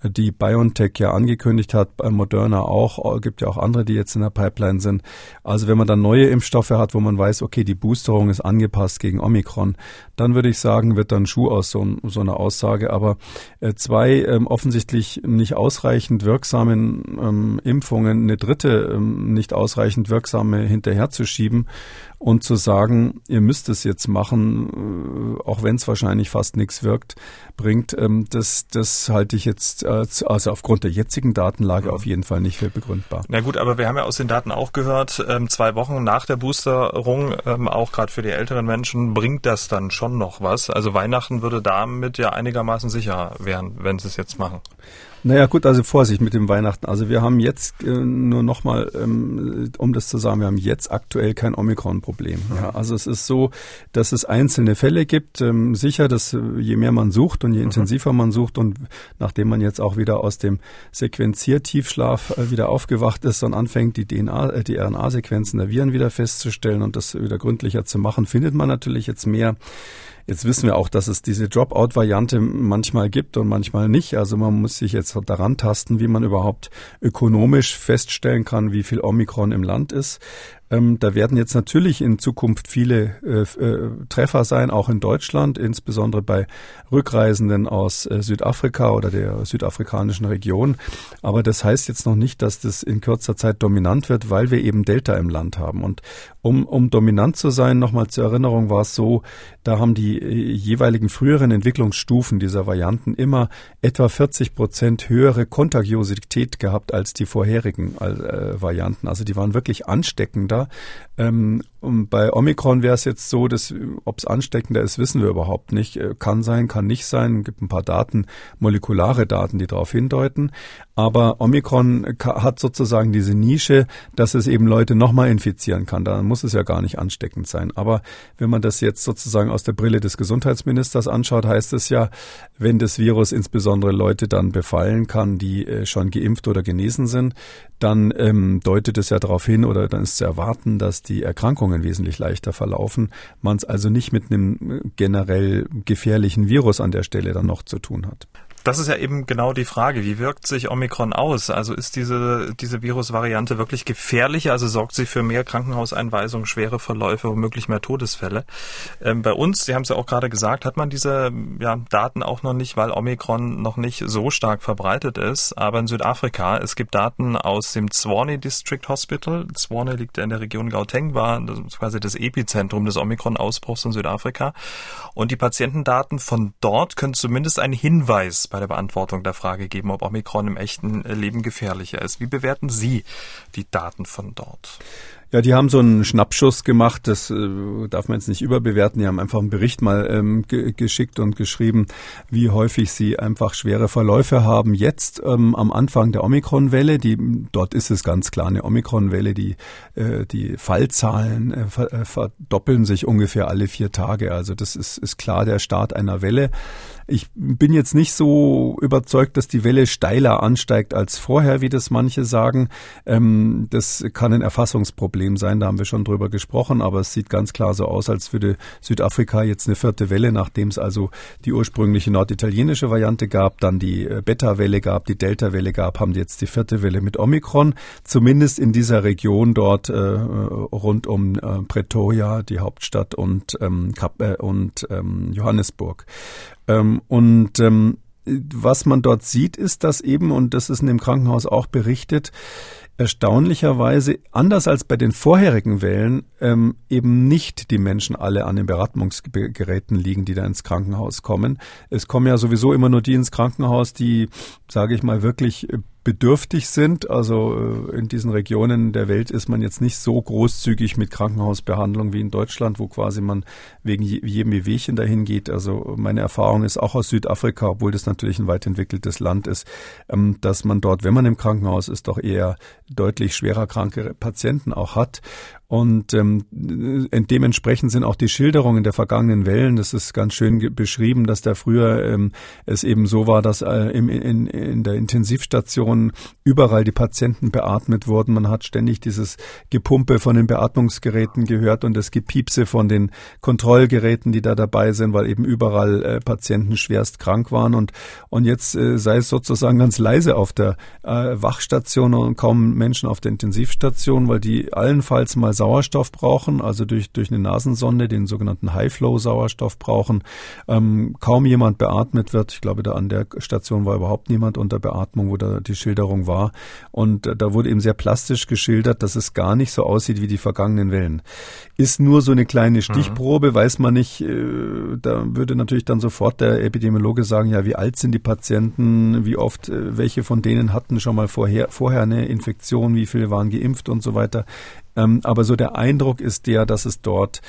die BioNTech ja angekündigt hat, Moderna auch, gibt ja auch andere, die jetzt in der Pipeline sind. Also wenn man dann neue Impfstoffe hat, wo man weiß, okay, die Boosterung ist angepasst gegen Omikron, dann würde ich sagen, wird dann Schuh aus so, so einer Aussage. Aber äh, zwei ähm, offensichtlich nicht ausreichend wirksamen ähm, Impfungen, eine dritte ähm, nicht ausreichend wirksame hinterherzuschieben und zu sagen, ihr müsst es jetzt machen, äh, auch wenn es wahrscheinlich fast nichts wirkt, bringt, ähm, das, das halte ich jetzt also aufgrund der jetzigen Datenlage auf jeden Fall nicht für begründbar.
Na gut, aber wir haben ja aus den Daten auch gehört, ähm, zwei Wochen nach der Boosterung, ähm, auch gerade für die älteren Menschen, bringt das dann schon noch was. Also Weihnachten würde damit ja einigermaßen sicher werden, wenn sie es jetzt machen.
Naja gut, also Vorsicht mit dem Weihnachten. Also wir haben jetzt äh, nur nochmal, ähm, um das zu sagen, wir haben jetzt aktuell kein Omikron-Problem. Ja, also es ist so, dass es einzelne Fälle gibt. Ähm, sicher, dass äh, je mehr man sucht und je mhm. intensiver man sucht und nachdem man jetzt auch wieder aus dem Sequenziertiefschlaf äh, wieder aufgewacht ist und anfängt, die DNA, äh, die RNA-Sequenzen der Viren wieder festzustellen und das wieder gründlicher zu machen, findet man natürlich jetzt mehr Jetzt wissen wir auch, dass es diese Dropout-Variante manchmal gibt und manchmal nicht. Also man muss sich jetzt daran tasten, wie man überhaupt ökonomisch feststellen kann, wie viel Omikron im Land ist. Ähm, da werden jetzt natürlich in Zukunft viele äh, äh, Treffer sein, auch in Deutschland, insbesondere bei Rückreisenden aus äh, Südafrika oder der südafrikanischen Region. Aber das heißt jetzt noch nicht, dass das in kürzer Zeit dominant wird, weil wir eben Delta im Land haben. Und um, um dominant zu sein, nochmal zur Erinnerung, war es so, da haben die äh, jeweiligen früheren Entwicklungsstufen dieser Varianten immer etwa 40 Prozent höhere Kontagiosität gehabt als die vorherigen äh, Varianten. Also die waren wirklich ansteckender ansteckender. Ähm, bei Omikron wäre es jetzt so, dass ob es ansteckender ist, wissen wir überhaupt nicht. Äh, kann sein, kann nicht sein. Es gibt ein paar Daten, molekulare Daten, die darauf hindeuten. Aber Omikron hat sozusagen diese Nische, dass es eben Leute nochmal infizieren kann. Da muss es ja gar nicht ansteckend sein. Aber wenn man das jetzt sozusagen aus der Brille des Gesundheitsministers anschaut, heißt es ja, wenn das Virus insbesondere Leute dann befallen kann, die äh, schon geimpft oder genesen sind, dann ähm, deutet es ja darauf hin oder dann ist zu erwarten, dass die Erkrankungen wesentlich leichter verlaufen. Man es also nicht mit einem generell gefährlichen Virus an der Stelle dann noch zu tun hat.
Das ist ja eben genau die Frage. Wie wirkt sich Omikron aus? Also ist diese, diese Virusvariante wirklich gefährlicher? Also sorgt sie für mehr Krankenhauseinweisungen, schwere Verläufe, womöglich mehr Todesfälle? Ähm, bei uns, Sie haben es ja auch gerade gesagt, hat man diese ja, Daten auch noch nicht, weil Omikron noch nicht so stark verbreitet ist. Aber in Südafrika, es gibt Daten aus dem Zwane District Hospital. Zwane liegt ja in der Region Gauteng, war quasi das Epizentrum des Omikron-Ausbruchs in Südafrika. Und die Patientendaten von dort können zumindest einen Hinweis bei der Beantwortung der Frage geben, ob Omikron im echten Leben gefährlicher ist. Wie bewerten Sie die Daten von dort?
Ja, die haben so einen Schnappschuss gemacht, das äh, darf man jetzt nicht überbewerten. Die haben einfach einen Bericht mal ähm, ge geschickt und geschrieben, wie häufig sie einfach schwere Verläufe haben. Jetzt ähm, am Anfang der Omikron-Welle, dort ist es ganz klar eine Omikron-Welle, die äh, die Fallzahlen äh, äh verdoppeln sich ungefähr alle vier Tage. Also das ist, ist klar der Start einer Welle. Ich bin jetzt nicht so überzeugt, dass die Welle steiler ansteigt als vorher, wie das manche sagen. Ähm, das kann ein Erfassungsproblem sein, da haben wir schon drüber gesprochen, aber es sieht ganz klar so aus, als würde Südafrika jetzt eine vierte Welle, nachdem es also die ursprüngliche norditalienische Variante gab, dann die äh, Beta-Welle gab, die Delta-Welle gab, haben jetzt die vierte Welle mit Omikron. Zumindest in dieser Region dort äh, rund um äh, Pretoria, die Hauptstadt und, ähm, Kap äh, und ähm, Johannesburg. Ähm, und ähm, was man dort sieht, ist, dass eben, und das ist in dem Krankenhaus auch berichtet, erstaunlicherweise, anders als bei den vorherigen Wellen, ähm, eben nicht die Menschen alle an den Beatmungsgeräten liegen, die da ins Krankenhaus kommen. Es kommen ja sowieso immer nur die ins Krankenhaus, die, sage ich mal, wirklich bedürftig sind. Also äh, in diesen Regionen der Welt ist man jetzt nicht so großzügig mit Krankenhausbehandlung wie in Deutschland, wo quasi man wegen jedem Wehwehchen dahin geht. Also meine Erfahrung ist auch aus Südafrika, obwohl das natürlich ein weit entwickeltes Land ist, ähm, dass man dort, wenn man im Krankenhaus ist, doch eher deutlich schwerer kranke Patienten auch hat. Und ähm, dementsprechend sind auch die Schilderungen der vergangenen Wellen, das ist ganz schön beschrieben, dass da früher ähm, es eben so war, dass äh, im, in, in der Intensivstation überall die Patienten beatmet wurden. Man hat ständig dieses Gepumpe von den Beatmungsgeräten gehört und das Gepiepse von den Kontrollgeräten, die da dabei sind, weil eben überall äh, Patienten schwerst krank waren. Und, und jetzt äh, sei es sozusagen ganz leise auf der äh, Wachstation und kaum Menschen auf der Intensivstation, weil die allenfalls mal Sauerstoff brauchen, also durch, durch eine Nasensonde, den sogenannten High-Flow-Sauerstoff brauchen. Ähm, kaum jemand beatmet wird. Ich glaube, da an der Station war überhaupt niemand unter Beatmung, wo da die Schilderung war. Und äh, da wurde eben sehr plastisch geschildert, dass es gar nicht so aussieht wie die vergangenen Wellen. Ist nur so eine kleine mhm. Stichprobe, mhm. weiß man nicht. Äh, da würde natürlich dann sofort der Epidemiologe sagen, ja, wie alt sind die Patienten, wie oft, äh, welche von denen hatten schon mal vorher, vorher eine Infektion, wie viele waren geimpft und so weiter. Ähm, aber so der Eindruck ist der, dass es dort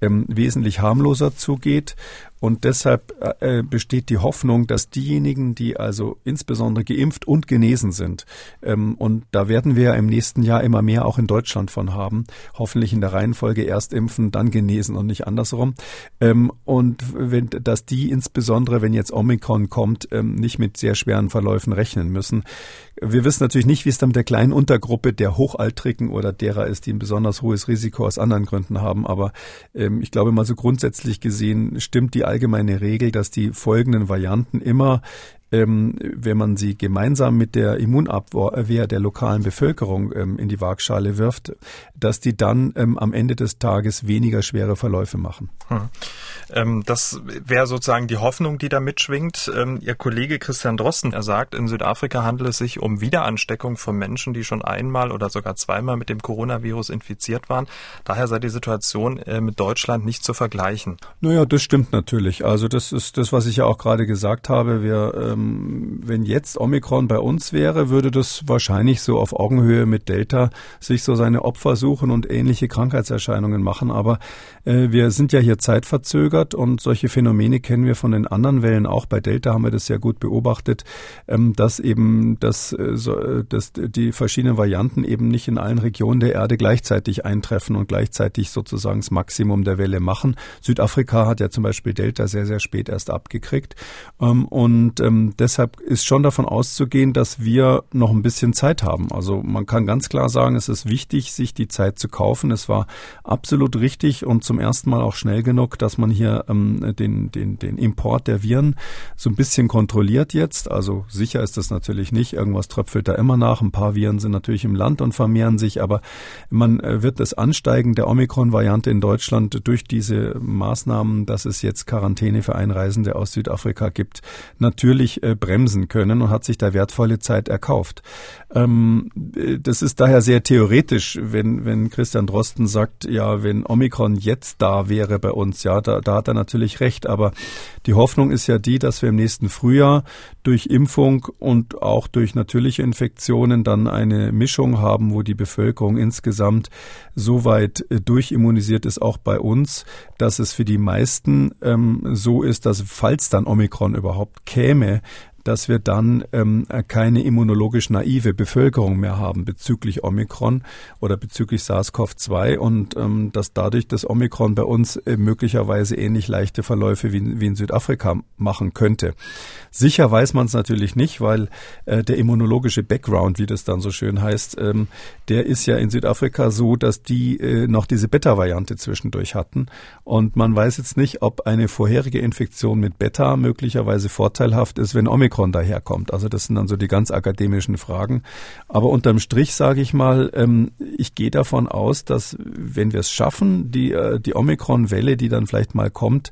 ähm, wesentlich harmloser zugeht und deshalb äh, besteht die Hoffnung, dass diejenigen, die also insbesondere geimpft und genesen sind, ähm, und da werden wir im nächsten Jahr immer mehr auch in Deutschland von haben, hoffentlich in der Reihenfolge erst impfen, dann genesen und nicht andersrum. Ähm, und wenn, dass die insbesondere, wenn jetzt Omikron kommt, ähm, nicht mit sehr schweren Verläufen rechnen müssen. Wir wissen natürlich nicht, wie es dann mit der kleinen Untergruppe der Hochaltrigen oder derer ist, die ein besonders hohes Risiko aus anderen Gründen haben. Aber ähm, ich glaube mal so grundsätzlich gesehen stimmt die allgemeine Regel, dass die folgenden Varianten immer ähm, wenn man sie gemeinsam mit der Immunabwehr der lokalen Bevölkerung ähm, in die Waagschale wirft, dass die dann ähm, am Ende des Tages weniger schwere Verläufe machen. Hm.
Ähm, das wäre sozusagen die Hoffnung, die da mitschwingt. Ähm, Ihr Kollege Christian Drosten, er sagt, in Südafrika handelt es sich um Wiederansteckung von Menschen, die schon einmal oder sogar zweimal mit dem Coronavirus infiziert waren. Daher sei die Situation äh, mit Deutschland nicht zu vergleichen.
Naja, das stimmt natürlich. Also das ist das, was ich ja auch gerade gesagt habe. Wir ähm, ähm, wenn jetzt Omikron bei uns wäre, würde das wahrscheinlich so auf Augenhöhe mit Delta sich so seine Opfer suchen und ähnliche Krankheitserscheinungen machen. Aber äh, wir sind ja hier zeitverzögert und solche Phänomene kennen wir von den anderen Wellen auch. Bei Delta haben wir das sehr gut beobachtet, ähm, dass eben das, äh, so, äh, dass die verschiedenen Varianten eben nicht in allen Regionen der Erde gleichzeitig eintreffen und gleichzeitig sozusagen das Maximum der Welle machen. Südafrika hat ja zum Beispiel Delta sehr, sehr spät erst abgekriegt. Ähm, und ähm, deshalb ist schon davon auszugehen, dass wir noch ein bisschen Zeit haben. Also man kann ganz klar sagen, es ist wichtig, sich die Zeit zu kaufen. Es war absolut richtig und zum ersten Mal auch schnell genug, dass man hier ähm, den, den, den Import der Viren so ein bisschen kontrolliert jetzt. Also sicher ist das natürlich nicht. Irgendwas tröpfelt da immer nach. Ein paar Viren sind natürlich im Land und vermehren sich, aber man äh, wird das Ansteigen der Omikron-Variante in Deutschland durch diese Maßnahmen, dass es jetzt Quarantäne für Einreisende aus Südafrika gibt, natürlich eigentlich äh, bremsen können und hat sich da wertvolle Zeit erkauft. Ähm, das ist daher sehr theoretisch, wenn, wenn Christian Drosten sagt, ja, wenn Omikron jetzt da wäre bei uns, ja, da, da hat er natürlich recht. Aber die Hoffnung ist ja die, dass wir im nächsten Frühjahr durch Impfung und auch durch natürliche Infektionen dann eine Mischung haben, wo die Bevölkerung insgesamt so weit äh, durchimmunisiert ist, auch bei uns, dass es für die meisten ähm, so ist, dass falls dann Omikron überhaupt käme, dass wir dann ähm, keine immunologisch naive Bevölkerung mehr haben bezüglich Omikron oder bezüglich SARS-CoV-2 und ähm, dass dadurch das Omikron bei uns äh, möglicherweise ähnlich leichte Verläufe wie, wie in Südafrika machen könnte. Sicher weiß man es natürlich nicht, weil äh, der immunologische Background, wie das dann so schön heißt, ähm, der ist ja in Südafrika so, dass die äh, noch diese Beta-Variante zwischendurch hatten und man weiß jetzt nicht, ob eine vorherige Infektion mit Beta möglicherweise vorteilhaft ist, wenn Omikron Omikron daherkommt. Also das sind dann so die ganz akademischen Fragen. Aber unterm Strich sage ich mal, ähm, ich gehe davon aus, dass wenn wir es schaffen, die, äh, die Omikron-Welle, die dann vielleicht mal kommt,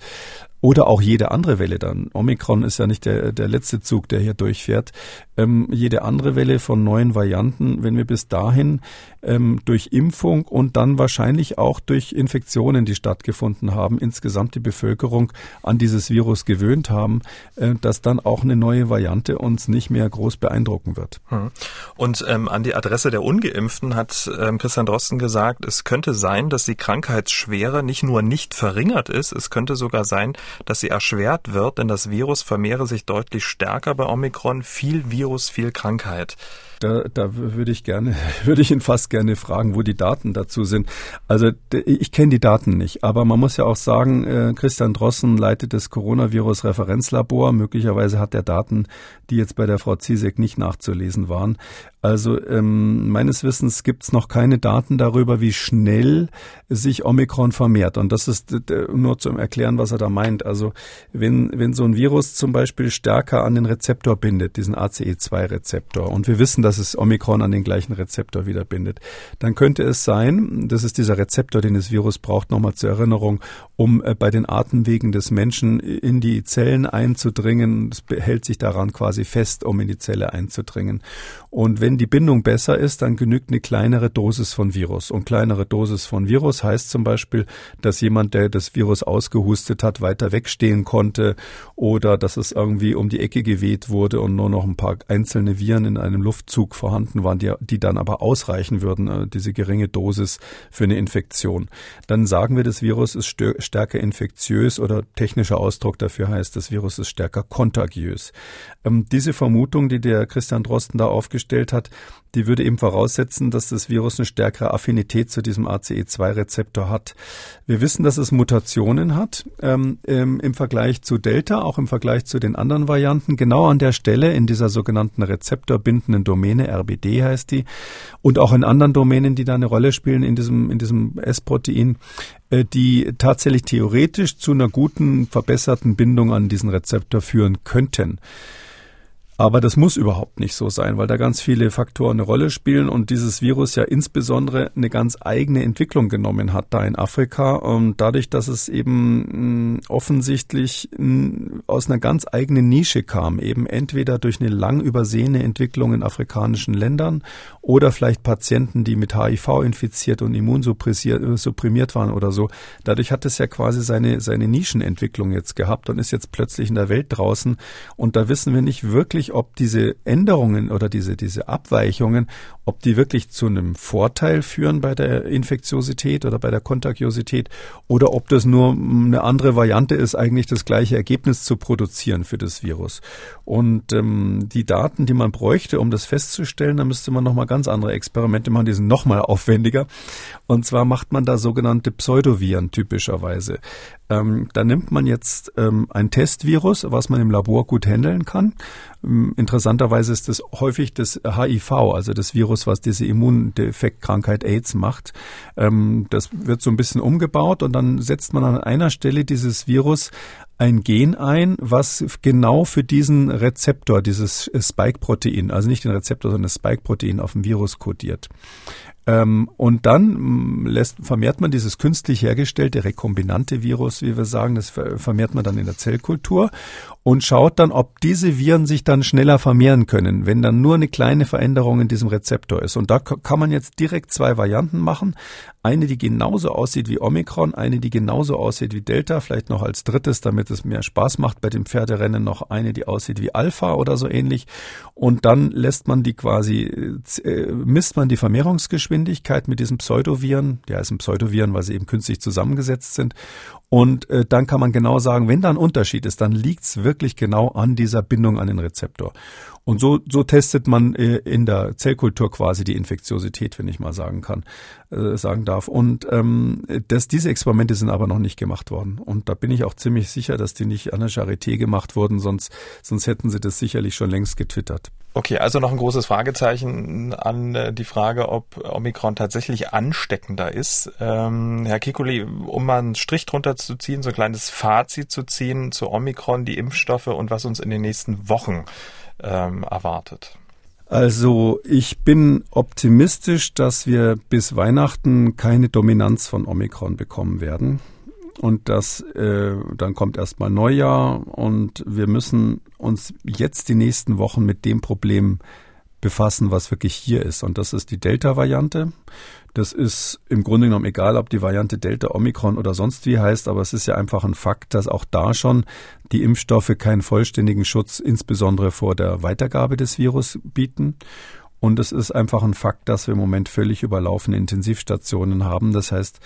oder auch jede andere Welle dann. Omikron ist ja nicht der, der letzte Zug, der hier durchfährt. Ähm, jede andere Welle von neuen Varianten, wenn wir bis dahin ähm, durch Impfung und dann wahrscheinlich auch durch Infektionen, die stattgefunden haben, insgesamt die Bevölkerung an dieses Virus gewöhnt haben, äh, dass dann auch eine neue Variante uns nicht mehr groß beeindrucken wird. Hm.
Und ähm, an die Adresse der Ungeimpften hat ähm, Christian Drosten gesagt, es könnte sein, dass die Krankheitsschwere nicht nur nicht verringert ist, es könnte sogar sein, dass sie erschwert wird, denn das Virus vermehre sich deutlich stärker bei Omikron. Viel Virus, viel Krankheit.
Da, da würde ich gerne, <laughs> würde ich ihn fast gerne fragen, wo die Daten dazu sind. Also ich kenne die Daten nicht, aber man muss ja auch sagen, äh, Christian Drossen leitet das Coronavirus-Referenzlabor. Möglicherweise hat er Daten, die jetzt bei der Frau Ziesek nicht nachzulesen waren. Also ähm, meines Wissens gibt es noch keine Daten darüber, wie schnell sich Omikron vermehrt. Und das ist nur zum Erklären, was er da meint. Also wenn, wenn so ein Virus zum Beispiel stärker an den Rezeptor bindet, diesen ACE2-Rezeptor, und wir wissen, dass es Omikron an den gleichen Rezeptor wieder bindet, dann könnte es sein, das ist dieser Rezeptor, den das Virus braucht, nochmal zur Erinnerung, um äh, bei den Atemwegen des Menschen in die Zellen einzudringen. Es hält sich daran quasi fest, um in die Zelle einzudringen. Und wenn die Bindung besser ist, dann genügt eine kleinere Dosis von Virus. Und kleinere Dosis von Virus heißt zum Beispiel, dass jemand, der das Virus ausgehustet hat, weiter wegstehen konnte oder dass es irgendwie um die Ecke geweht wurde und nur noch ein paar einzelne Viren in einem Luftzug vorhanden waren, die, die dann aber ausreichen würden, äh, diese geringe Dosis für eine Infektion. Dann sagen wir, das Virus ist stärker infektiös oder technischer Ausdruck dafür heißt, das Virus ist stärker kontagiös. Ähm, diese Vermutung, die der Christian Drosten da aufgestellt gestellt hat, die würde eben voraussetzen, dass das Virus eine stärkere Affinität zu diesem ACE2-Rezeptor hat. Wir wissen, dass es Mutationen hat ähm, ähm, im Vergleich zu Delta, auch im Vergleich zu den anderen Varianten, genau an der Stelle in dieser sogenannten rezeptorbindenden Domäne, RBD heißt die, und auch in anderen Domänen, die da eine Rolle spielen in diesem, in diesem S-Protein, äh, die tatsächlich theoretisch zu einer guten, verbesserten Bindung an diesen Rezeptor führen könnten. Aber das muss überhaupt nicht so sein, weil da ganz viele Faktoren eine Rolle spielen und dieses Virus ja insbesondere eine ganz eigene Entwicklung genommen hat da in Afrika. Und dadurch, dass es eben mm, offensichtlich mm, aus einer ganz eigenen Nische kam, eben entweder durch eine lang übersehene Entwicklung in afrikanischen Ländern oder vielleicht Patienten, die mit HIV infiziert und immunsupprimiert waren oder so. Dadurch hat es ja quasi seine, seine Nischenentwicklung jetzt gehabt und ist jetzt plötzlich in der Welt draußen. Und da wissen wir nicht wirklich, ob diese Änderungen oder diese, diese Abweichungen, ob die wirklich zu einem Vorteil führen bei der Infektiosität oder bei der Kontagiosität oder ob das nur eine andere Variante ist, eigentlich das gleiche Ergebnis zu produzieren für das Virus. Und ähm, die Daten, die man bräuchte, um das festzustellen, da müsste man nochmal ganz andere Experimente machen, die sind nochmal aufwendiger. Und zwar macht man da sogenannte Pseudoviren typischerweise. Ähm, da nimmt man jetzt ähm, ein Testvirus, was man im Labor gut handeln kann. Ähm, interessanterweise ist das häufig das HIV, also das Virus, was diese Immundefektkrankheit AIDS macht. Ähm, das wird so ein bisschen umgebaut und dann setzt man an einer Stelle dieses Virus ein Gen ein, was genau für diesen Rezeptor, dieses Spike-Protein, also nicht den Rezeptor, sondern das Spike-Protein auf dem Virus kodiert. Ähm, und dann mm, lässt, vermehrt man dieses künstlich hergestellte rekombinante Virus, wie wir sagen, das vermehrt man dann in der Zellkultur und schaut dann, ob diese Viren sich dann schneller vermehren können, wenn dann nur eine kleine Veränderung in diesem Rezeptor ist. Und da kann man jetzt direkt zwei Varianten machen. Eine, die genauso aussieht wie Omikron, eine, die genauso aussieht wie Delta, vielleicht noch als drittes, damit es mehr Spaß macht bei dem Pferderennen, noch eine, die aussieht wie Alpha oder so ähnlich. Und dann lässt man die quasi, äh, misst man die Vermehrungsgeschwindigkeit mit diesen Pseudoviren, die heißen Pseudoviren, weil sie eben künstlich zusammengesetzt sind. Und äh, dann kann man genau sagen, wenn da ein Unterschied ist, dann liegt's wirklich genau an dieser Bindung an den Rezeptor. Und so, so testet man äh, in der Zellkultur quasi die Infektiosität, wenn ich mal sagen kann, äh, sagen darf. Und ähm, das, diese Experimente sind aber noch nicht gemacht worden. Und da bin ich auch ziemlich sicher, dass die nicht an der Charité gemacht wurden, sonst, sonst hätten sie das sicherlich schon längst getwittert.
Okay, also noch ein großes Fragezeichen an äh, die Frage, ob Omikron tatsächlich ansteckender ist. Ähm, Herr Kikuli, um mal einen Strich drunter zu ziehen, so ein kleines Fazit zu ziehen zu Omikron, die Impfstoffe und was uns in den nächsten Wochen ähm, erwartet.
Also ich bin optimistisch, dass wir bis Weihnachten keine Dominanz von Omikron bekommen werden und das äh, dann kommt erstmal Neujahr und wir müssen uns jetzt die nächsten Wochen mit dem Problem befassen, was wirklich hier ist. Und das ist die Delta-Variante. Das ist im Grunde genommen egal, ob die Variante Delta, Omikron oder sonst wie heißt, aber es ist ja einfach ein Fakt, dass auch da schon die Impfstoffe keinen vollständigen Schutz, insbesondere vor der Weitergabe des Virus bieten. Und es ist einfach ein Fakt, dass wir im Moment völlig überlaufene Intensivstationen haben. Das heißt,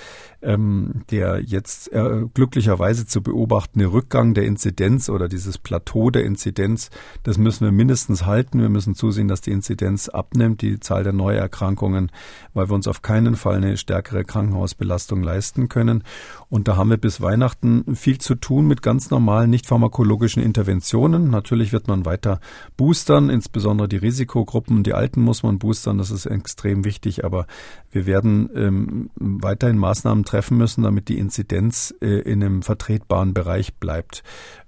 ähm, der jetzt äh, glücklicherweise zu beobachtende Rückgang der Inzidenz oder dieses Plateau der Inzidenz, das müssen wir mindestens halten. Wir müssen zusehen, dass die Inzidenz abnimmt, die Zahl der Neuerkrankungen, weil wir uns auf keinen Fall eine stärkere Krankenhausbelastung leisten können. Und da haben wir bis Weihnachten viel zu tun mit ganz normalen, nicht pharmakologischen Interventionen. Natürlich wird man weiter boostern, insbesondere die Risikogruppen, die Alten muss man boostern, das ist extrem wichtig. Aber wir werden ähm, weiterhin Maßnahmen treffen müssen, damit die Inzidenz äh, in einem vertretbaren Bereich bleibt.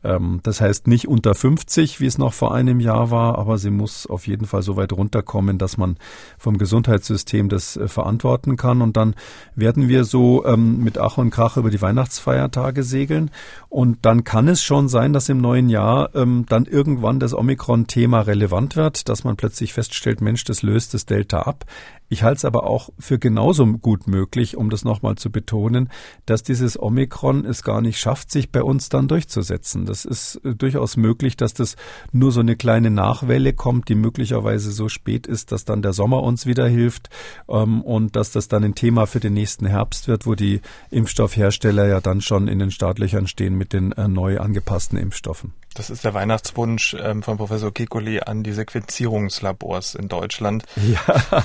Ähm, das heißt nicht unter 50, wie es noch vor einem Jahr war, aber sie muss auf jeden Fall so weit runterkommen, dass man vom Gesundheitssystem das äh, verantworten kann. Und dann werden wir so ähm, mit Ach und Krach über die Weihnachtsfeiertage segeln. Und dann kann es schon sein, dass im neuen Jahr ähm, dann irgendwann das Omikron-Thema relevant wird, dass man plötzlich feststellt, Mensch, das löst das Delta ab. Ich halte es aber auch für genauso gut möglich, um das nochmal zu betonen, dass dieses Omikron es gar nicht schafft, sich bei uns dann durchzusetzen. Das ist äh, durchaus möglich, dass das nur so eine kleine Nachwelle kommt, die möglicherweise so spät ist, dass dann der Sommer uns wieder hilft ähm, und dass das dann ein Thema für den nächsten Herbst wird, wo die Impfstoffhersteller ja dann schon in den Startlöchern stehen mit den äh, neu angepassten Impfstoffen.
Das ist der Weihnachtswunsch ähm, von Professor Kikuli an die Sequenzierungslabors in Deutschland.
Ja. <laughs>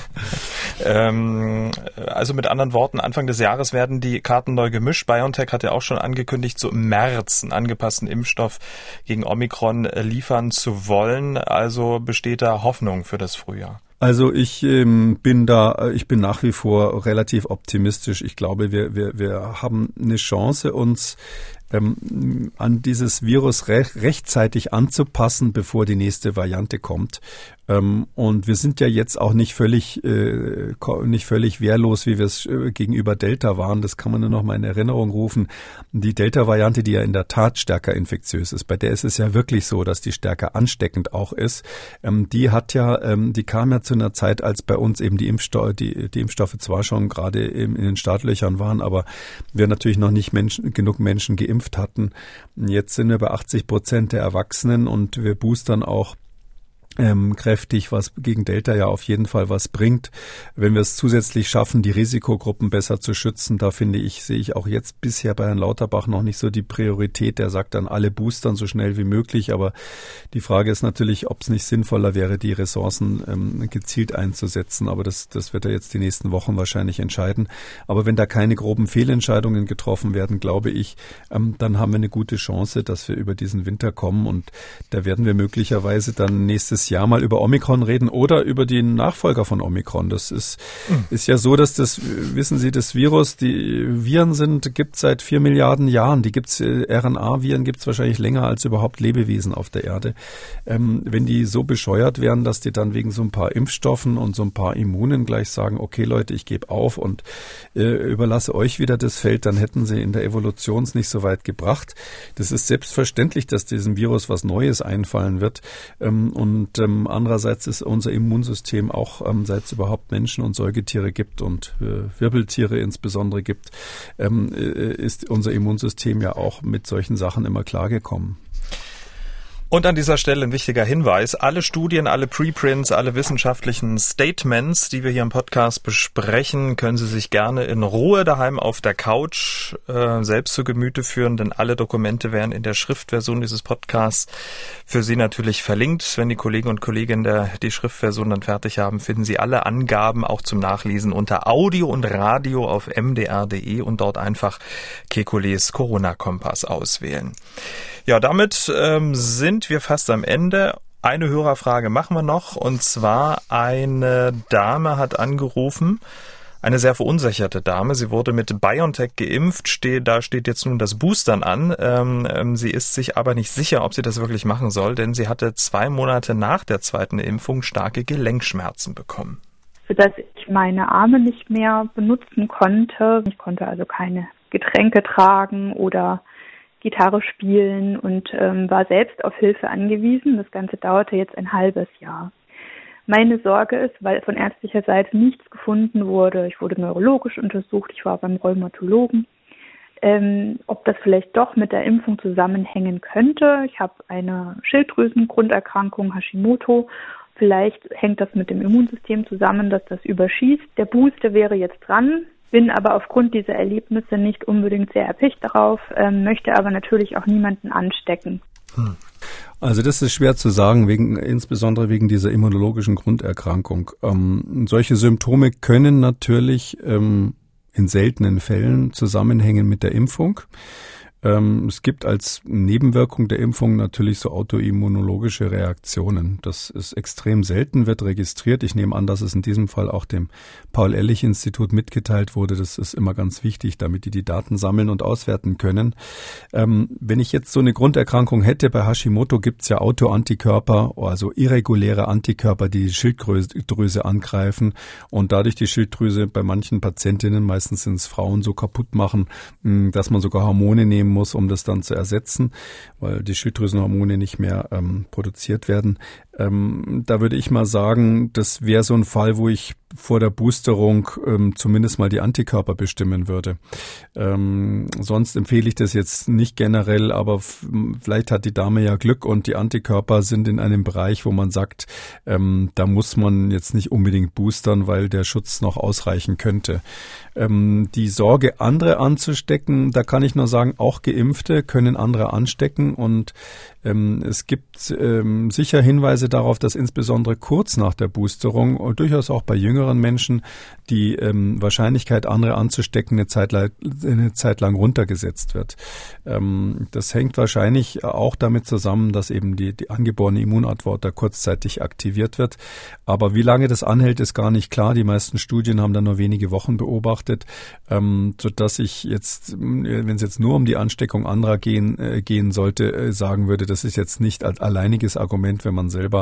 ähm, also mit anderen Worten, Anfang des Jahres werden die Karten neu gemischt. BioNTech hat ja auch schon angekündigt, so im März einen angepassten Impfstoff gegen Omikron liefern zu wollen. Also besteht da Hoffnung für das Frühjahr.
Also ich ähm, bin da, äh, ich bin nach wie vor relativ optimistisch. Ich glaube, wir, wir, wir haben eine Chance, uns ähm, an dieses Virus re rechtzeitig anzupassen, bevor die nächste Variante kommt. Ähm, und wir sind ja jetzt auch nicht völlig, äh, nicht völlig wehrlos, wie wir es äh, gegenüber Delta waren. Das kann man nur noch mal in Erinnerung rufen. Die Delta-Variante, die ja in der Tat stärker infektiös ist, bei der ist es ja wirklich so, dass die stärker ansteckend auch ist. Ähm, die hat ja, ähm, die kam ja zu einer Zeit, als bei uns eben die, Impfsto die, die Impfstoffe zwar schon gerade in den Startlöchern waren, aber wir natürlich noch nicht Menschen, genug Menschen geimpft hatten. Jetzt sind wir bei 80 Prozent der Erwachsenen und wir boostern auch ähm, kräftig, was gegen Delta ja auf jeden Fall was bringt. Wenn wir es zusätzlich schaffen, die Risikogruppen besser zu schützen, da finde ich, sehe ich auch jetzt bisher bei Herrn Lauterbach noch nicht so die Priorität. Der sagt dann alle boostern so schnell wie möglich, aber die Frage ist natürlich, ob es nicht sinnvoller wäre, die Ressourcen ähm, gezielt einzusetzen. Aber das, das wird er jetzt die nächsten Wochen wahrscheinlich entscheiden. Aber wenn da keine groben Fehlentscheidungen getroffen werden, glaube ich, ähm, dann haben wir eine gute Chance, dass wir über diesen Winter kommen und da werden wir möglicherweise dann nächstes nächstes Jahr mal über Omikron reden oder über die Nachfolger von Omikron. Das ist, mhm. ist ja so, dass das, wissen Sie, das Virus, die Viren sind, gibt seit vier Milliarden Jahren. Die gibt's, äh, RNA-Viren gibt's wahrscheinlich länger als überhaupt Lebewesen auf der Erde. Ähm, wenn die so bescheuert wären, dass die dann wegen so ein paar Impfstoffen und so ein paar Immunen gleich sagen, okay Leute, ich gebe auf und äh, überlasse euch wieder das Feld, dann hätten sie in der Evolution nicht so weit gebracht. Das ist selbstverständlich, dass diesem Virus was Neues einfallen wird. Ähm, und ähm, andererseits ist unser Immunsystem auch, ähm, seit es überhaupt Menschen und Säugetiere gibt und äh, Wirbeltiere insbesondere gibt, ähm, äh, ist unser Immunsystem ja auch mit solchen Sachen immer klargekommen.
Und an dieser Stelle ein wichtiger Hinweis. Alle Studien, alle Preprints, alle wissenschaftlichen Statements, die wir hier im Podcast besprechen, können Sie sich gerne in Ruhe daheim auf der Couch äh, selbst zu Gemüte führen, denn alle Dokumente werden in der Schriftversion dieses Podcasts für Sie natürlich verlinkt. Wenn die Kollegen und Kolleginnen der, die Schriftversion dann fertig haben, finden Sie alle Angaben auch zum Nachlesen unter Audio und Radio auf mdr.de und dort einfach Kekules Corona-Kompass auswählen. Ja, damit ähm, sind wir fast am Ende. Eine Hörerfrage machen wir noch und zwar eine Dame hat angerufen, eine sehr verunsicherte Dame. Sie wurde mit BioNTech geimpft. Steht, da steht jetzt nun das Boostern an. Ähm, ähm, sie ist sich aber nicht sicher, ob sie das wirklich machen soll, denn sie hatte zwei Monate nach der zweiten Impfung starke Gelenkschmerzen bekommen.
Sodass ich meine Arme nicht mehr benutzen konnte. Ich konnte also keine Getränke tragen oder Gitarre spielen und ähm, war selbst auf Hilfe angewiesen. Das Ganze dauerte jetzt ein halbes Jahr. Meine Sorge ist, weil von ärztlicher Seite nichts gefunden wurde, ich wurde neurologisch untersucht, ich war beim Rheumatologen, ähm, ob das vielleicht doch mit der Impfung zusammenhängen könnte. Ich habe eine Schilddrüsengrunderkrankung, Hashimoto. Vielleicht hängt das mit dem Immunsystem zusammen, dass das überschießt. Der Booster wäre jetzt dran bin aber aufgrund dieser Erlebnisse nicht unbedingt sehr erpicht darauf, ähm, möchte aber natürlich auch niemanden anstecken. Hm.
Also das ist schwer zu sagen, wegen, insbesondere wegen dieser immunologischen Grunderkrankung. Ähm, solche Symptome können natürlich ähm, in seltenen Fällen zusammenhängen mit der Impfung. Ähm, es gibt als Nebenwirkung der Impfung natürlich so autoimmunologische Reaktionen. Das ist extrem selten, wird registriert. Ich nehme an, dass es in diesem Fall auch dem Paul-Ehrlich-Institut mitgeteilt wurde. Das ist immer ganz wichtig, damit die die Daten sammeln und auswerten können. Ähm, wenn ich jetzt so eine Grunderkrankung hätte, bei Hashimoto gibt es ja Autoantikörper, also irreguläre Antikörper, die die Schilddrüse angreifen und dadurch die Schilddrüse bei manchen Patientinnen, meistens sind es Frauen, so kaputt machen, dass man sogar Hormone nehmen muss, um das dann zu ersetzen, weil die Schilddrüsenhormone nicht mehr ähm, produziert werden. Ähm, da würde ich mal sagen, das wäre so ein Fall, wo ich vor der Boosterung ähm, zumindest mal die Antikörper bestimmen würde. Ähm, sonst empfehle ich das jetzt nicht generell, aber vielleicht hat die Dame ja Glück und die Antikörper sind in einem Bereich, wo man sagt, ähm, da muss man jetzt nicht unbedingt boostern, weil der Schutz noch ausreichen könnte. Ähm, die Sorge, andere anzustecken, da kann ich nur sagen, auch Geimpfte können andere anstecken und ähm, es gibt ähm, sicher Hinweise darauf, dass insbesondere kurz nach der Boosterung und durchaus auch bei jüngeren Menschen die ähm, Wahrscheinlichkeit, andere anzustecken, eine Zeit, lang, eine Zeit lang runtergesetzt wird. Ähm, das hängt wahrscheinlich auch damit zusammen, dass eben die, die angeborene Immunantwort da kurzzeitig aktiviert wird. Aber wie lange das anhält, ist gar nicht klar. Die meisten Studien haben da nur wenige Wochen beobachtet, ähm, sodass ich jetzt, wenn es jetzt nur um die Ansteckung anderer gehen, äh, gehen sollte, äh, sagen würde, das ist jetzt nicht als alleiniges Argument, wenn man selber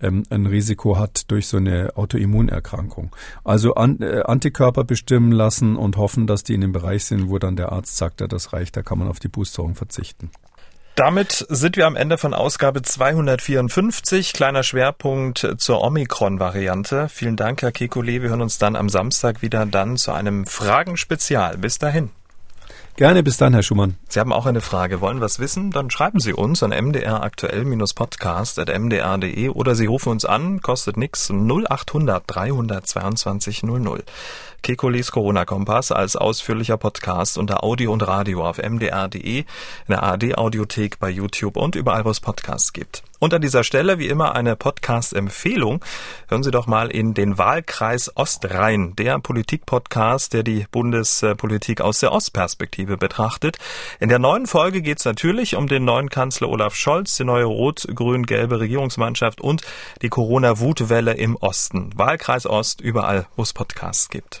ähm, ein Risiko hat durch so eine Autoimmunerkrankung. Also an, äh, Antikörper bestimmen lassen und hoffen, dass die in dem Bereich sind, wo dann der Arzt sagt, ja, das reicht, da kann man auf die Boosterung verzichten.
Damit sind wir am Ende von Ausgabe 254. Kleiner Schwerpunkt zur Omikron-Variante. Vielen Dank, Herr Kekulé. Wir hören uns dann am Samstag wieder dann zu einem Fragenspezial. Bis dahin.
Gerne, bis dann, Herr Schumann.
Sie haben auch eine Frage, wollen was wissen? Dann schreiben Sie uns an mdraktuell-podcast.mdr.de oder Sie rufen uns an, kostet nix, 0800 322 00. Kekulis Corona-Kompass als ausführlicher Podcast unter Audio und Radio auf mdr.de, in der ARD-Audiothek bei YouTube und überall, wo es Podcasts gibt. Und an dieser Stelle wie immer eine Podcast-Empfehlung. Hören Sie doch mal in den Wahlkreis Ostrhein, der Politik-Podcast, der die Bundespolitik aus der Ostperspektive betrachtet. In der neuen Folge geht es natürlich um den neuen Kanzler Olaf Scholz, die neue rot-grün-gelbe Regierungsmannschaft und die Corona-Wutwelle im Osten. Wahlkreis Ost, überall, wo es Podcasts gibt.